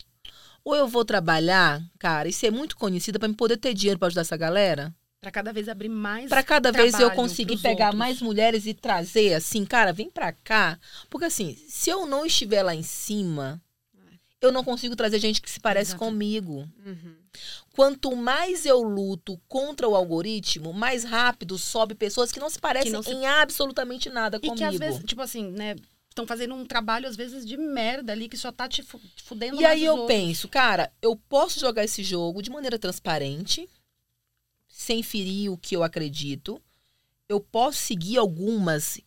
Ou eu vou trabalhar, cara, e ser muito conhecida para me poder ter dinheiro para ajudar essa galera? Para cada vez abrir mais. Para cada vez eu conseguir pegar outros. mais mulheres e trazer assim, cara, vem para cá. Porque assim, se eu não estiver lá em cima, eu não consigo trazer gente que se parece Exato. comigo. Uhum. Quanto mais eu luto contra o algoritmo, mais rápido sobe pessoas que não se parecem não se... em absolutamente nada e comigo. E que às vezes, tipo assim, né, estão fazendo um trabalho, às vezes, de merda ali, que só tá te fudendo E aí eu outros. penso, cara, eu posso jogar esse jogo de maneira transparente, sem ferir o que eu acredito. Eu posso seguir algumas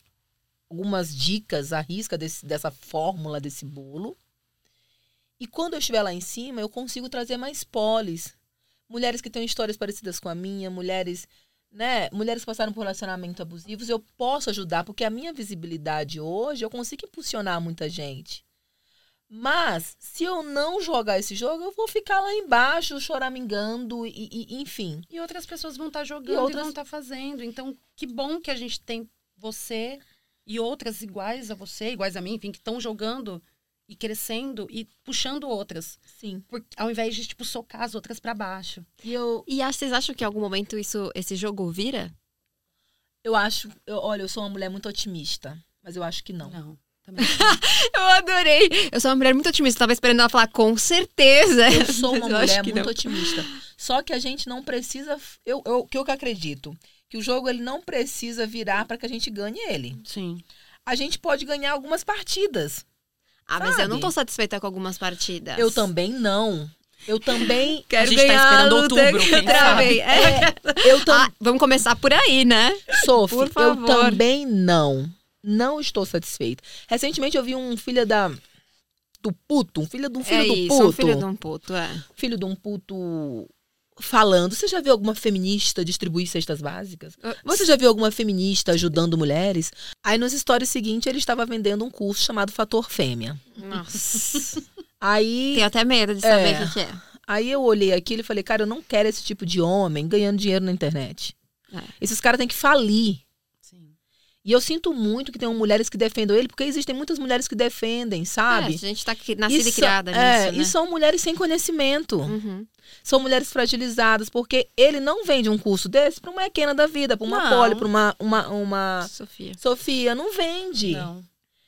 algumas dicas à risca desse, dessa fórmula, desse bolo. E quando eu estiver lá em cima, eu consigo trazer mais polis. Mulheres que têm histórias parecidas com a minha, mulheres né, mulheres que passaram por relacionamento abusivos, eu posso ajudar, porque a minha visibilidade hoje, eu consigo impulsionar muita gente. Mas, se eu não jogar esse jogo, eu vou ficar lá embaixo, choramingando, e, e enfim. E outras pessoas vão estar tá jogando e, outras... e vão estar tá fazendo. Então, que bom que a gente tem você e outras iguais a você, iguais a mim, enfim, que estão jogando e crescendo e puxando outras. Sim. Por, ao invés de, tipo, socar as outras para baixo. E, eu... e vocês acham que em algum momento isso, esse jogo vira? Eu acho. Eu, olha, eu sou uma mulher muito otimista, mas eu acho que não. Não. eu adorei. Eu sou uma mulher muito otimista. Tava esperando ela falar com certeza. Eu sou uma mulher muito não. otimista. Só que a gente não precisa. Eu, eu, que eu que acredito que o jogo ele não precisa virar para que a gente ganhe ele. Sim. A gente pode ganhar algumas partidas. Ah, mas eu não tô satisfeita com algumas partidas. Eu também não. Eu também quero a gente tá ganhar tá esperando outubro, quem sabe. É, eu tam... ah, vamos começar por aí, né? Sophie, por favor. eu também não. Não estou satisfeita. Recentemente eu vi um filho da do puto, um filho de um filho é do isso, puto. Um filho de um puto, é. Filho de um puto falando. Você já viu alguma feminista distribuir cestas básicas? Ah, Você já viu alguma feminista ajudando mulheres? Aí nos stories seguintes ele estava vendendo um curso chamado Fator Fêmea. Nossa. Aí. Tenho até medo de saber é, o que, é. Aí eu olhei aquilo e falei, cara, eu não quero esse tipo de homem ganhando dinheiro na internet. É. Esses caras têm que falir. E eu sinto muito que tem mulheres que defendem ele, porque existem muitas mulheres que defendem, sabe? É, a gente tá nascida e, e criada é, nisso, né? E são mulheres sem conhecimento. Uhum. São mulheres fragilizadas, porque ele não vende um curso desse para uma Equena da vida, para uma Poli, para uma, uma, uma... Sofia. Sofia, não vende. Não.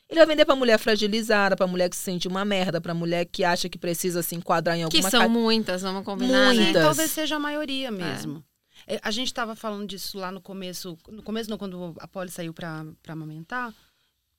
Ele vai vender para mulher fragilizada, para mulher que se sente uma merda, para mulher que acha que precisa se enquadrar em alguma Que são ca... muitas, vamos combinar, muitas. né? Talvez seja a maioria mesmo. É. É, a gente estava falando disso lá no começo, no começo não, quando a Polly saiu para amamentar,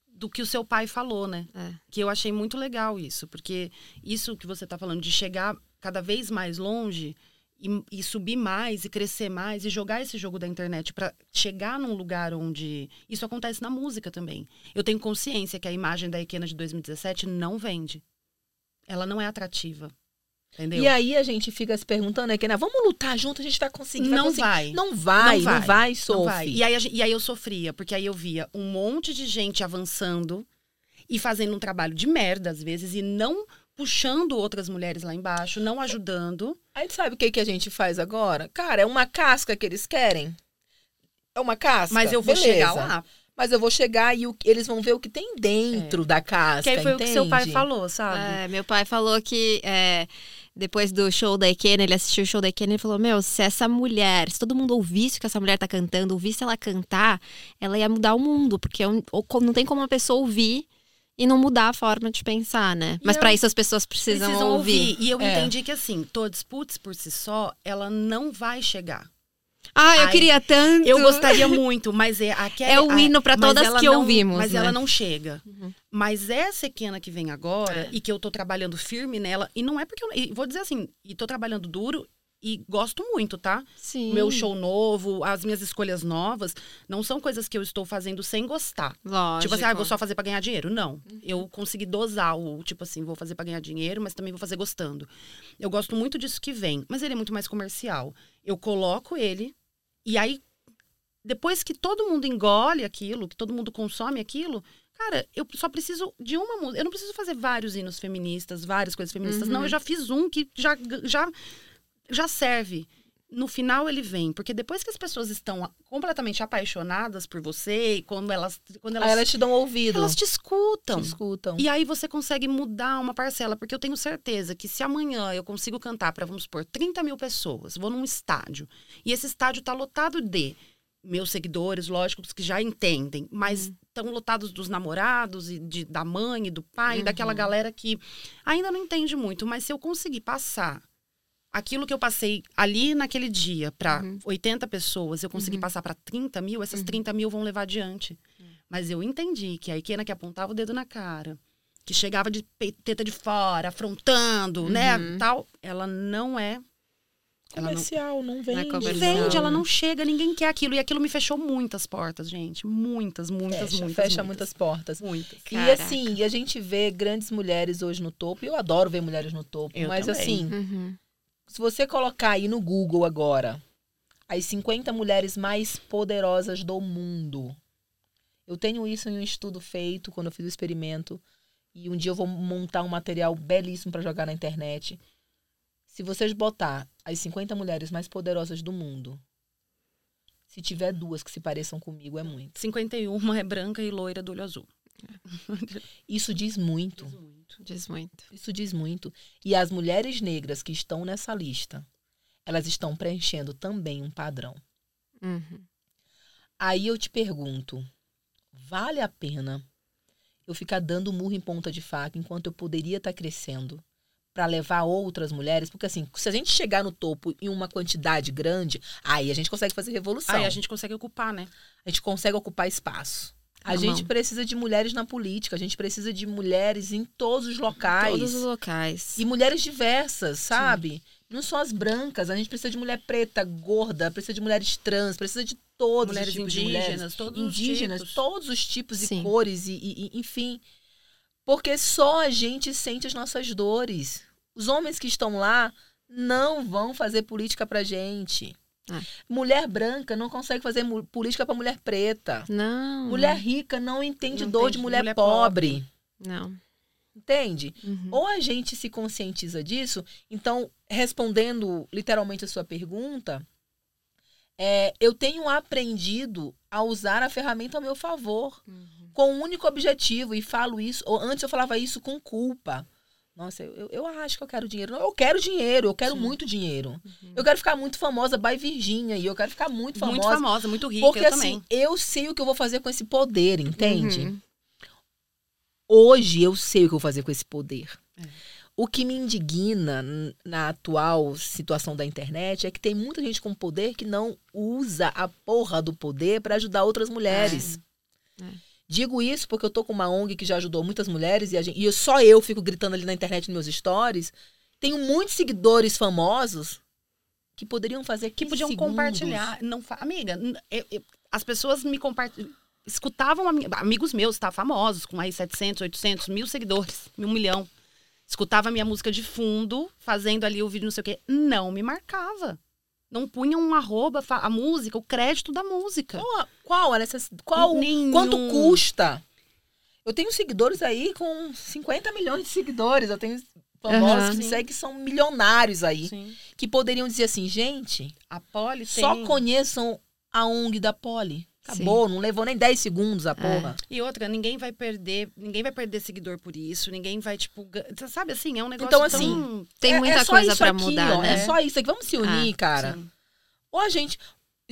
do que o seu pai falou, né? É. Que eu achei muito legal isso, porque isso que você está falando de chegar cada vez mais longe e, e, subir mais e crescer mais e jogar esse jogo da internet para chegar num lugar onde isso acontece na música também. Eu tenho consciência que a imagem da Ikena de 2017 não vende. Ela não é atrativa. Entendeu? E aí a gente fica se perguntando, Ikena, vamos lutar junto, a gente vai conseguir. Vai não, conseguir. Vai. não vai. Não vai, não vai, Sophie. Não vai. E aí, e aí eu sofria, porque aí eu via um monte de gente avançando e fazendo um trabalho de merda às vezes e não puxando outras mulheres lá embaixo, não ajudando. Aí sabe o que, que a gente faz agora? Cara, é uma casca que eles querem. É uma casca. Mas eu vou Beleza. chegar lá. Mas eu vou chegar e o, eles vão ver o que tem dentro é. da casca. Que aí foi entende? o que seu pai falou, sabe? É, meu pai falou que é, depois do show da Ikena, ele assistiu o show da Ikena e falou: Meu, se essa mulher, se todo mundo ouvisse o que essa mulher tá cantando, ouvisse ela cantar, ela ia mudar o mundo. Porque não tem como uma pessoa ouvir e não mudar a forma de pensar, né? Mas para isso as pessoas precisam, precisam ouvir. ouvir. E eu é. entendi que assim, todos putz por si só, ela não vai chegar. Ah, eu Ai, queria tanto. Eu gostaria muito, mas é aquela, É o hino para todas que não, ouvimos. Mas né? ela não chega. Uhum. Mas essa pequena que vem agora é. e que eu tô trabalhando firme nela, e não é porque eu. vou dizer assim, e tô trabalhando duro, e gosto muito, tá? Sim. Meu show novo, as minhas escolhas novas, não são coisas que eu estou fazendo sem gostar. Lógico. Tipo assim, ah, vou só fazer para ganhar dinheiro. Não. Uhum. Eu consegui dosar o, tipo assim, vou fazer para ganhar dinheiro, mas também vou fazer gostando. Eu gosto muito disso que vem, mas ele é muito mais comercial. Eu coloco ele e aí depois que todo mundo engole aquilo, que todo mundo consome aquilo, Cara, eu só preciso de uma música. Eu não preciso fazer vários hinos feministas, várias coisas feministas. Uhum. Não, eu já fiz um que já, já já serve. No final ele vem, porque depois que as pessoas estão completamente apaixonadas por você e quando elas quando elas, aí elas te dão ouvido, elas te escutam. Te escutam. E aí você consegue mudar uma parcela, porque eu tenho certeza que se amanhã eu consigo cantar para vamos supor 30 mil pessoas, vou num estádio e esse estádio tá lotado de meus seguidores, lógico, que já entendem, mas estão uhum. lotados dos namorados e de, da mãe e do pai, uhum. daquela galera que ainda não entende muito, mas se eu conseguir passar aquilo que eu passei ali naquele dia para uhum. 80 pessoas, eu consegui uhum. passar para 30 mil, essas uhum. 30 mil vão levar adiante. Uhum. Mas eu entendi que a Ikena que apontava o dedo na cara, que chegava de teta de fora, afrontando, né, uhum. tal, ela não é comercial, não, não vende. Não, é vende, ela não chega, ninguém quer aquilo. E aquilo me fechou muitas portas, gente. Muitas, muitas, fecha, muitas. Fecha muitas, muitas portas. Muitas. E Caraca. assim, e a gente vê grandes mulheres hoje no topo. E eu adoro ver mulheres no topo. Eu mas também. assim, uhum. Se você colocar aí no Google agora as 50 mulheres mais poderosas do mundo. Eu tenho isso em um estudo feito quando eu fiz o experimento. E um dia eu vou montar um material belíssimo para jogar na internet. Se vocês botar as 50 mulheres mais poderosas do mundo, se tiver duas que se pareçam comigo, é muito. 51 é branca e loira do olho azul. Isso diz muito. Diz muito. Diz muito. Isso diz muito. E as mulheres negras que estão nessa lista, elas estão preenchendo também um padrão. Uhum. Aí eu te pergunto: vale a pena eu ficar dando murro em ponta de faca enquanto eu poderia estar tá crescendo para levar outras mulheres? Porque assim, se a gente chegar no topo em uma quantidade grande, aí a gente consegue fazer revolução. Aí a gente consegue ocupar, né? A gente consegue ocupar espaço. A gente mão. precisa de mulheres na política, a gente precisa de mulheres em todos os locais. Todos os locais. E mulheres diversas, sabe? Sim. Não só as brancas, a gente precisa de mulher preta, gorda, precisa de mulheres trans, precisa de todos mulheres os tipos indígenas, de mulheres. Todos indígenas, os todos os tipos Sim. e cores, e, e, enfim. Porque só a gente sente as nossas dores. Os homens que estão lá não vão fazer política pra gente. É. Mulher branca não consegue fazer política para mulher preta. Não. Mulher rica não entende não dor entende de mulher, mulher pobre. pobre. Não. Entende? Uhum. Ou a gente se conscientiza disso. Então, respondendo literalmente a sua pergunta, é, eu tenho aprendido a usar a ferramenta ao meu favor, uhum. Com um único objetivo, e falo isso, ou antes eu falava isso com culpa. Nossa, eu, eu acho que eu quero dinheiro. Eu quero dinheiro, eu quero Sim. muito dinheiro. Uhum. Eu quero ficar muito famosa by Virgínia e eu quero ficar muito famosa. Muito famosa, muito rica. Porque eu assim, também. eu sei o que eu vou fazer com esse poder, entende? Uhum. Hoje eu sei o que eu vou fazer com esse poder. É. O que me indigna na atual situação da internet é que tem muita gente com poder que não usa a porra do poder para ajudar outras mulheres. É. É. Digo isso porque eu tô com uma ONG que já ajudou muitas mulheres e, gente, e só eu fico gritando ali na internet nos meus stories. Tenho muitos seguidores famosos que poderiam fazer que podiam segundos. compartilhar. Não. Amiga, eu, eu, as pessoas me compartilham. Escutavam amigos meus, tá? Famosos, com aí 700, 800, mil seguidores, um milhão. Escutava minha música de fundo, fazendo ali o vídeo, não sei o quê. Não me marcava. Não punha um arroba, a música, o crédito da música. Qual, qual, essa, qual Nenhum. quanto custa? Eu tenho seguidores aí com 50 milhões de seguidores. Eu tenho famosos uhum, que me seguem que são milionários aí. Sim. Que poderiam dizer assim, gente, a Poli só tem... conheçam a ONG da Poli. Acabou, Sim. não levou nem 10 segundos a é. porra. É. E outra, ninguém vai perder, ninguém vai perder seguidor por isso, ninguém vai, tipo, sabe assim, é um negócio Então, assim, tão... tem muita é, é coisa para mudar, ó, né? É só isso aqui, vamos se unir, ah, cara. Sim. Ou a gente,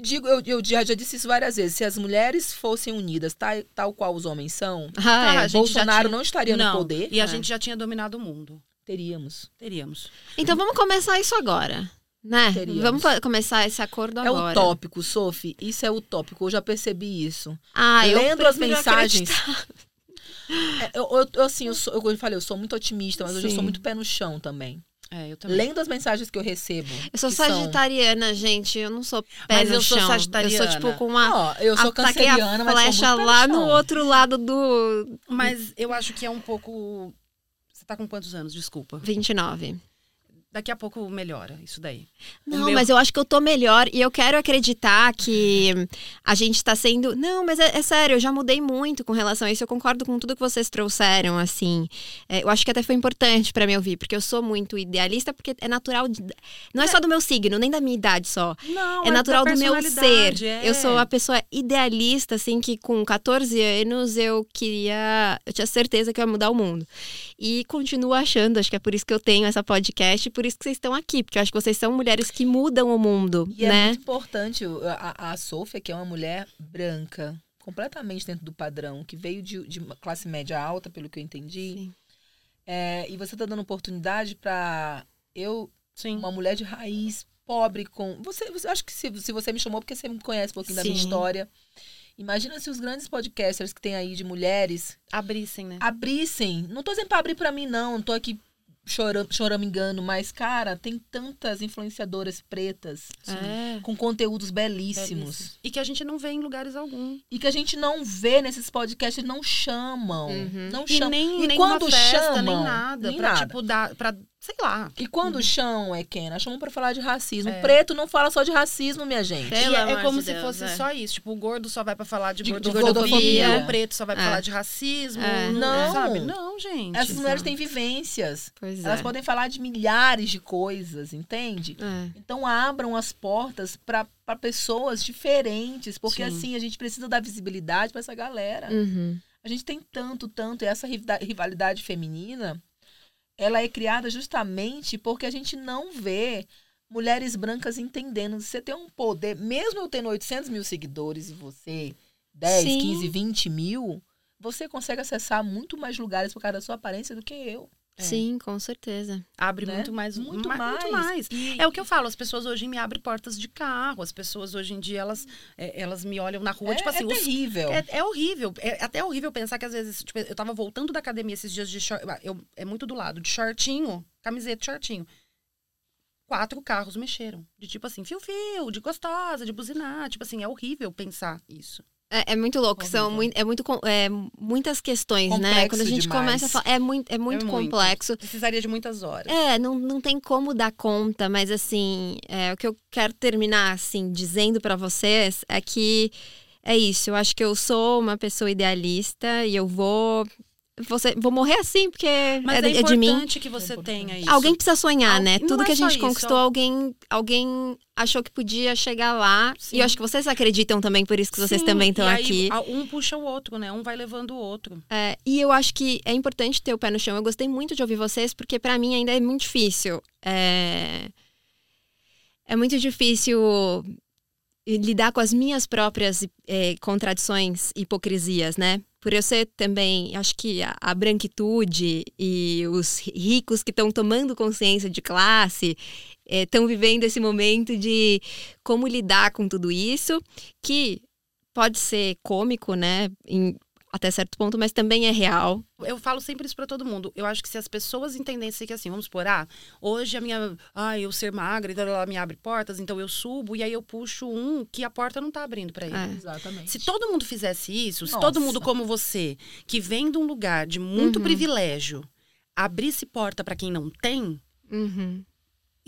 digo, eu, eu já, já, disse isso várias vezes, se as mulheres fossem unidas, tal, tal qual os homens são, ah, é. Bolsonaro tinha... não estaria não, no poder. E a gente já tinha dominado o mundo. Teríamos. Teríamos. Então vamos começar isso agora. Né? Vamos começar esse acordo é agora. É utópico, Sophie. Isso é utópico. Eu já percebi isso. Ah, Lendo as mensagens. É, eu, eu, assim, eu, sou, eu falei, eu sou muito otimista, mas Sim. hoje eu sou muito pé no chão também. É, eu também. Lendo as mensagens que eu recebo. Eu sou sagitariana, são... gente. Eu não sou pé mas no eu chão. Sou sagitariana. Eu sou tipo com uma. Oh, eu sou canceriana, mas flecha lá no, no outro lado do. Mas eu acho que é um pouco. Você tá com quantos anos? Desculpa. 29 daqui a pouco melhora isso daí. Não, meu... mas eu acho que eu tô melhor e eu quero acreditar que a gente tá sendo. Não, mas é, é, sério, eu já mudei muito com relação a isso. Eu concordo com tudo que vocês trouxeram, assim. É, eu acho que até foi importante para mim ouvir, porque eu sou muito idealista, porque é natural. De... Não é, é, só do meu signo, nem da minha idade só. Não, é, é natural do meu ser. É. Eu sou a pessoa idealista, assim, que com 14 anos eu queria. Eu tinha certeza que eu ia mudar o mundo. E continuo achando, acho que é por isso que eu tenho essa podcast por isso que vocês estão aqui, porque eu acho que vocês são mulheres que mudam o mundo, e é né? é muito importante, a, a Sofia, que é uma mulher branca, completamente dentro do padrão, que veio de, de uma classe média alta, pelo que eu entendi. É, e você está dando oportunidade para eu, Sim. uma mulher de raiz, pobre, com. Você, você acho que se, se você me chamou porque você me conhece um pouquinho Sim. da minha história. Imagina se os grandes podcasters que tem aí de mulheres abrissem, né? Abrissem. Não tô dizendo para abrir para mim não, não tô aqui chorando, engano, mas, cara, tem tantas influenciadoras pretas é. com conteúdos belíssimos. Belíssimo. E que a gente não vê em lugares algum. E que a gente não vê nesses podcasts, não chamam. Uhum. Não chamam. E, nem, e nem quando festa, chamam, nem nada. Nem pra, nada. tipo, dar. Pra sei lá. E quando chamam, é Kena, chamam pra falar de racismo. É. Preto não fala só de racismo, minha gente. É, é, como se Deus, fosse é. só isso. Tipo, o gordo só vai pra falar de, de, gordofobia, de. O preto só vai pra é. falar de racismo. É. Não. Sabe? Não, gente. Essas mulheres têm vivências. Pois Elas podem falar de milhares de coisas, entende? Então abram as portas pra, pra pessoas diferentes. Porque Sim. assim, a gente precisa dar visibilidade pra essa galera. Uhum. A gente tem tanto, tanto, e essa rivalidade feminina ela é criada justamente porque a gente não vê mulheres brancas entendendo. Você tem um poder, mesmo eu tendo 800 mil seguidores e você 10, Sim. 15, 20 mil, você consegue acessar muito mais lugares por causa da sua aparência do que eu. É. Sim, com certeza. Abre né? muito mais. Muito mais. Muito mais. E... É o que eu falo, as pessoas hoje me abrem portas de carro, as pessoas hoje em dia, elas, é, elas me olham na rua, é, tipo assim... É terrível. É, é, horrível. É até horrível pensar que às vezes, tipo, eu tava voltando da academia esses dias de short, eu, é muito do lado, de shortinho, camiseta, shortinho. Quatro carros mexeram. De tipo assim, fio-fio, de gostosa, de buzinar. Tipo assim, é horrível pensar isso. É, é, muito louco, são muito, é muito é, muitas questões, complexo né? Quando a gente demais. começa a falar, é muito, é muito é complexo. Muito. Precisaria de muitas horas. É, não, não tem como dar conta, mas assim, é, o que eu quero terminar assim dizendo para vocês é que é isso. Eu acho que eu sou uma pessoa idealista e eu vou você, vou morrer assim, porque Mas é, é, é de mim. É importante que você tenha isso. Alguém precisa sonhar, Al... né? Tudo é que a gente conquistou, alguém, alguém achou que podia chegar lá. Sim. E eu acho que vocês acreditam também, por isso que vocês Sim, também estão aqui. Um puxa o outro, né? Um vai levando o outro. É, e eu acho que é importante ter o pé no chão. Eu gostei muito de ouvir vocês, porque para mim ainda é muito difícil. É, é muito difícil lidar com as minhas próprias é, contradições, hipocrisias, né? Por eu ser também, acho que a, a branquitude e os ricos que estão tomando consciência de classe estão é, vivendo esse momento de como lidar com tudo isso, que pode ser cômico, né? Em, até certo ponto, mas também é real. Eu falo sempre isso para todo mundo. Eu acho que se as pessoas entendessem que assim, vamos supor, ah, hoje a minha, ah, eu ser magra, então ela me abre portas, então eu subo e aí eu puxo um que a porta não tá abrindo para ele. É. Exatamente. Se todo mundo fizesse isso, se Nossa. todo mundo como você, que vem de um lugar de muito Uhum. privilégio, abrisse porta para quem não tem, Uhum.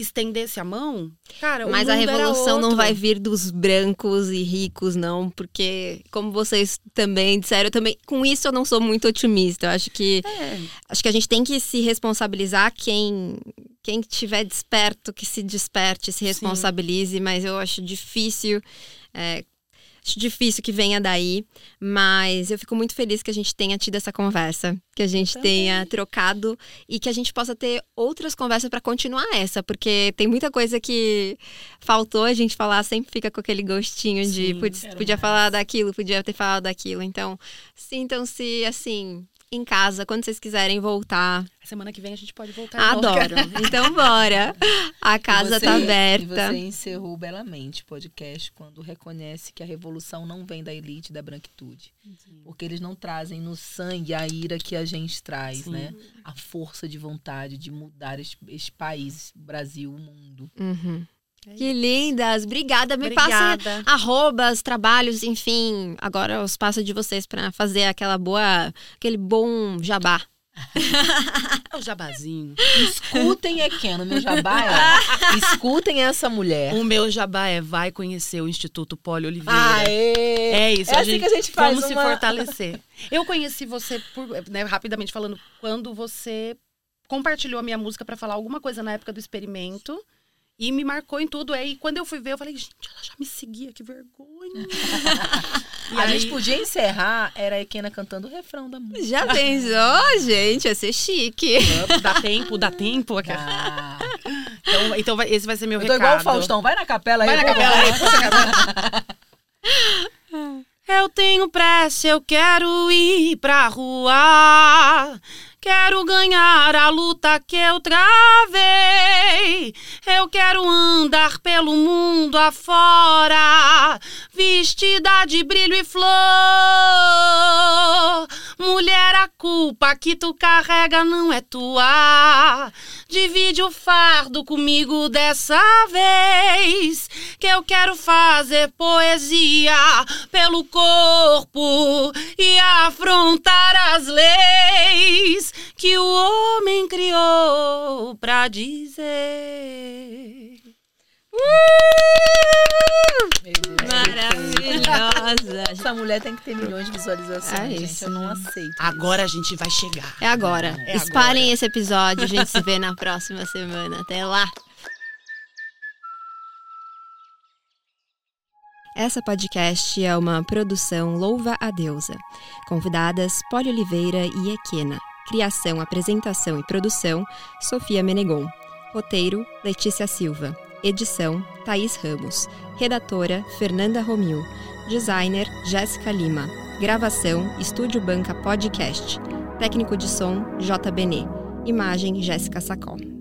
Estendesse a mão, cara, Mas a revolução não vai vir dos brancos e ricos, não, porque, como vocês também disseram, eu também, com isso eu não sou muito otimista. Eu acho que É. acho que a gente tem que se responsabilizar quem quem estiver desperto que se desperte se responsabilize mas eu acho difícil é, acho difícil que venha daí mas eu fico muito feliz que a gente tenha tido essa conversa que a gente Também. tenha trocado e que a gente possa ter outras conversas para continuar essa porque tem muita coisa que faltou a gente falar sempre fica com aquele gostinho de Sim, quero podia mais. falar daquilo podia ter falado daquilo então sintam-se assim em casa, quando vocês quiserem voltar. Semana que vem a gente pode voltar. Adoro. Então bora. A casa E você- tá E aberta. você encerrou belamente o podcast quando reconhece que a revolução não vem da elite da branquitude. Porque eles não trazem no sangue a ira que a gente traz, Sim. né? A força de vontade de mudar este, este país, Brasil, o mundo. Uhum. É Que lindas. Obrigada. Me passem Obrigada. arrobas, trabalhos, enfim. Agora eu espaço de vocês para fazer aquela boa, aquele bom jabá. É o jabazinho. Escutem Equeno, meu jabá é. Escutem essa mulher. O meu jabá é vai conhecer o Instituto Poli Oliveira. Aê! É isso, É a assim gente, que a gente faz vamos se uma- fortalecer. Eu conheci você, por, né, rapidamente falando, quando você compartilhou a minha música pra falar alguma coisa na época do experimento. E me marcou em tudo. Aí, quando eu fui ver, eu falei, gente, ela já me seguia, que vergonha. e a aí, gente podia encerrar, era a Equena cantando o refrão da música. Já pensou, gente? Ia ser chique. dá tempo, dá tempo. Ah, Então, então vai- esse vai ser meu eu tô recado. igual o Faustão, vai na capela aí. Vai na capela aí. Eu tenho pressa, eu quero ir pra rua. Quero ganhar a luta que eu travei. Eu quero andar pelo mundo afora, vestida de brilho e flor. Mulher, a culpa que tu carrega não é tua. Divide o fardo comigo dessa vez. Que eu quero fazer poesia pelo corpo e afrontar as leis que o homem criou pra dizer. Deus. Maravilhosa. Essa mulher tem que ter milhões de visualizações, É gente. isso. Eu não aceito. Agora a gente vai chegar. É agora. É Espalhem agora. esse episódio. A gente se vê na próxima semana. Até lá. Essa podcast é uma produção Louva a Deusa. Convidadas Poli Oliveira e Equena. Criação, apresentação e produção Sofia Menegon. Roteiro Letícia Silva. Edição Thaís Ramos. Redatora Fernanda Romil. Designer Jéssica Lima. Gravação Estúdio Banca Podcast. Técnico de som J. Benê. Imagem Jéssica Sacol.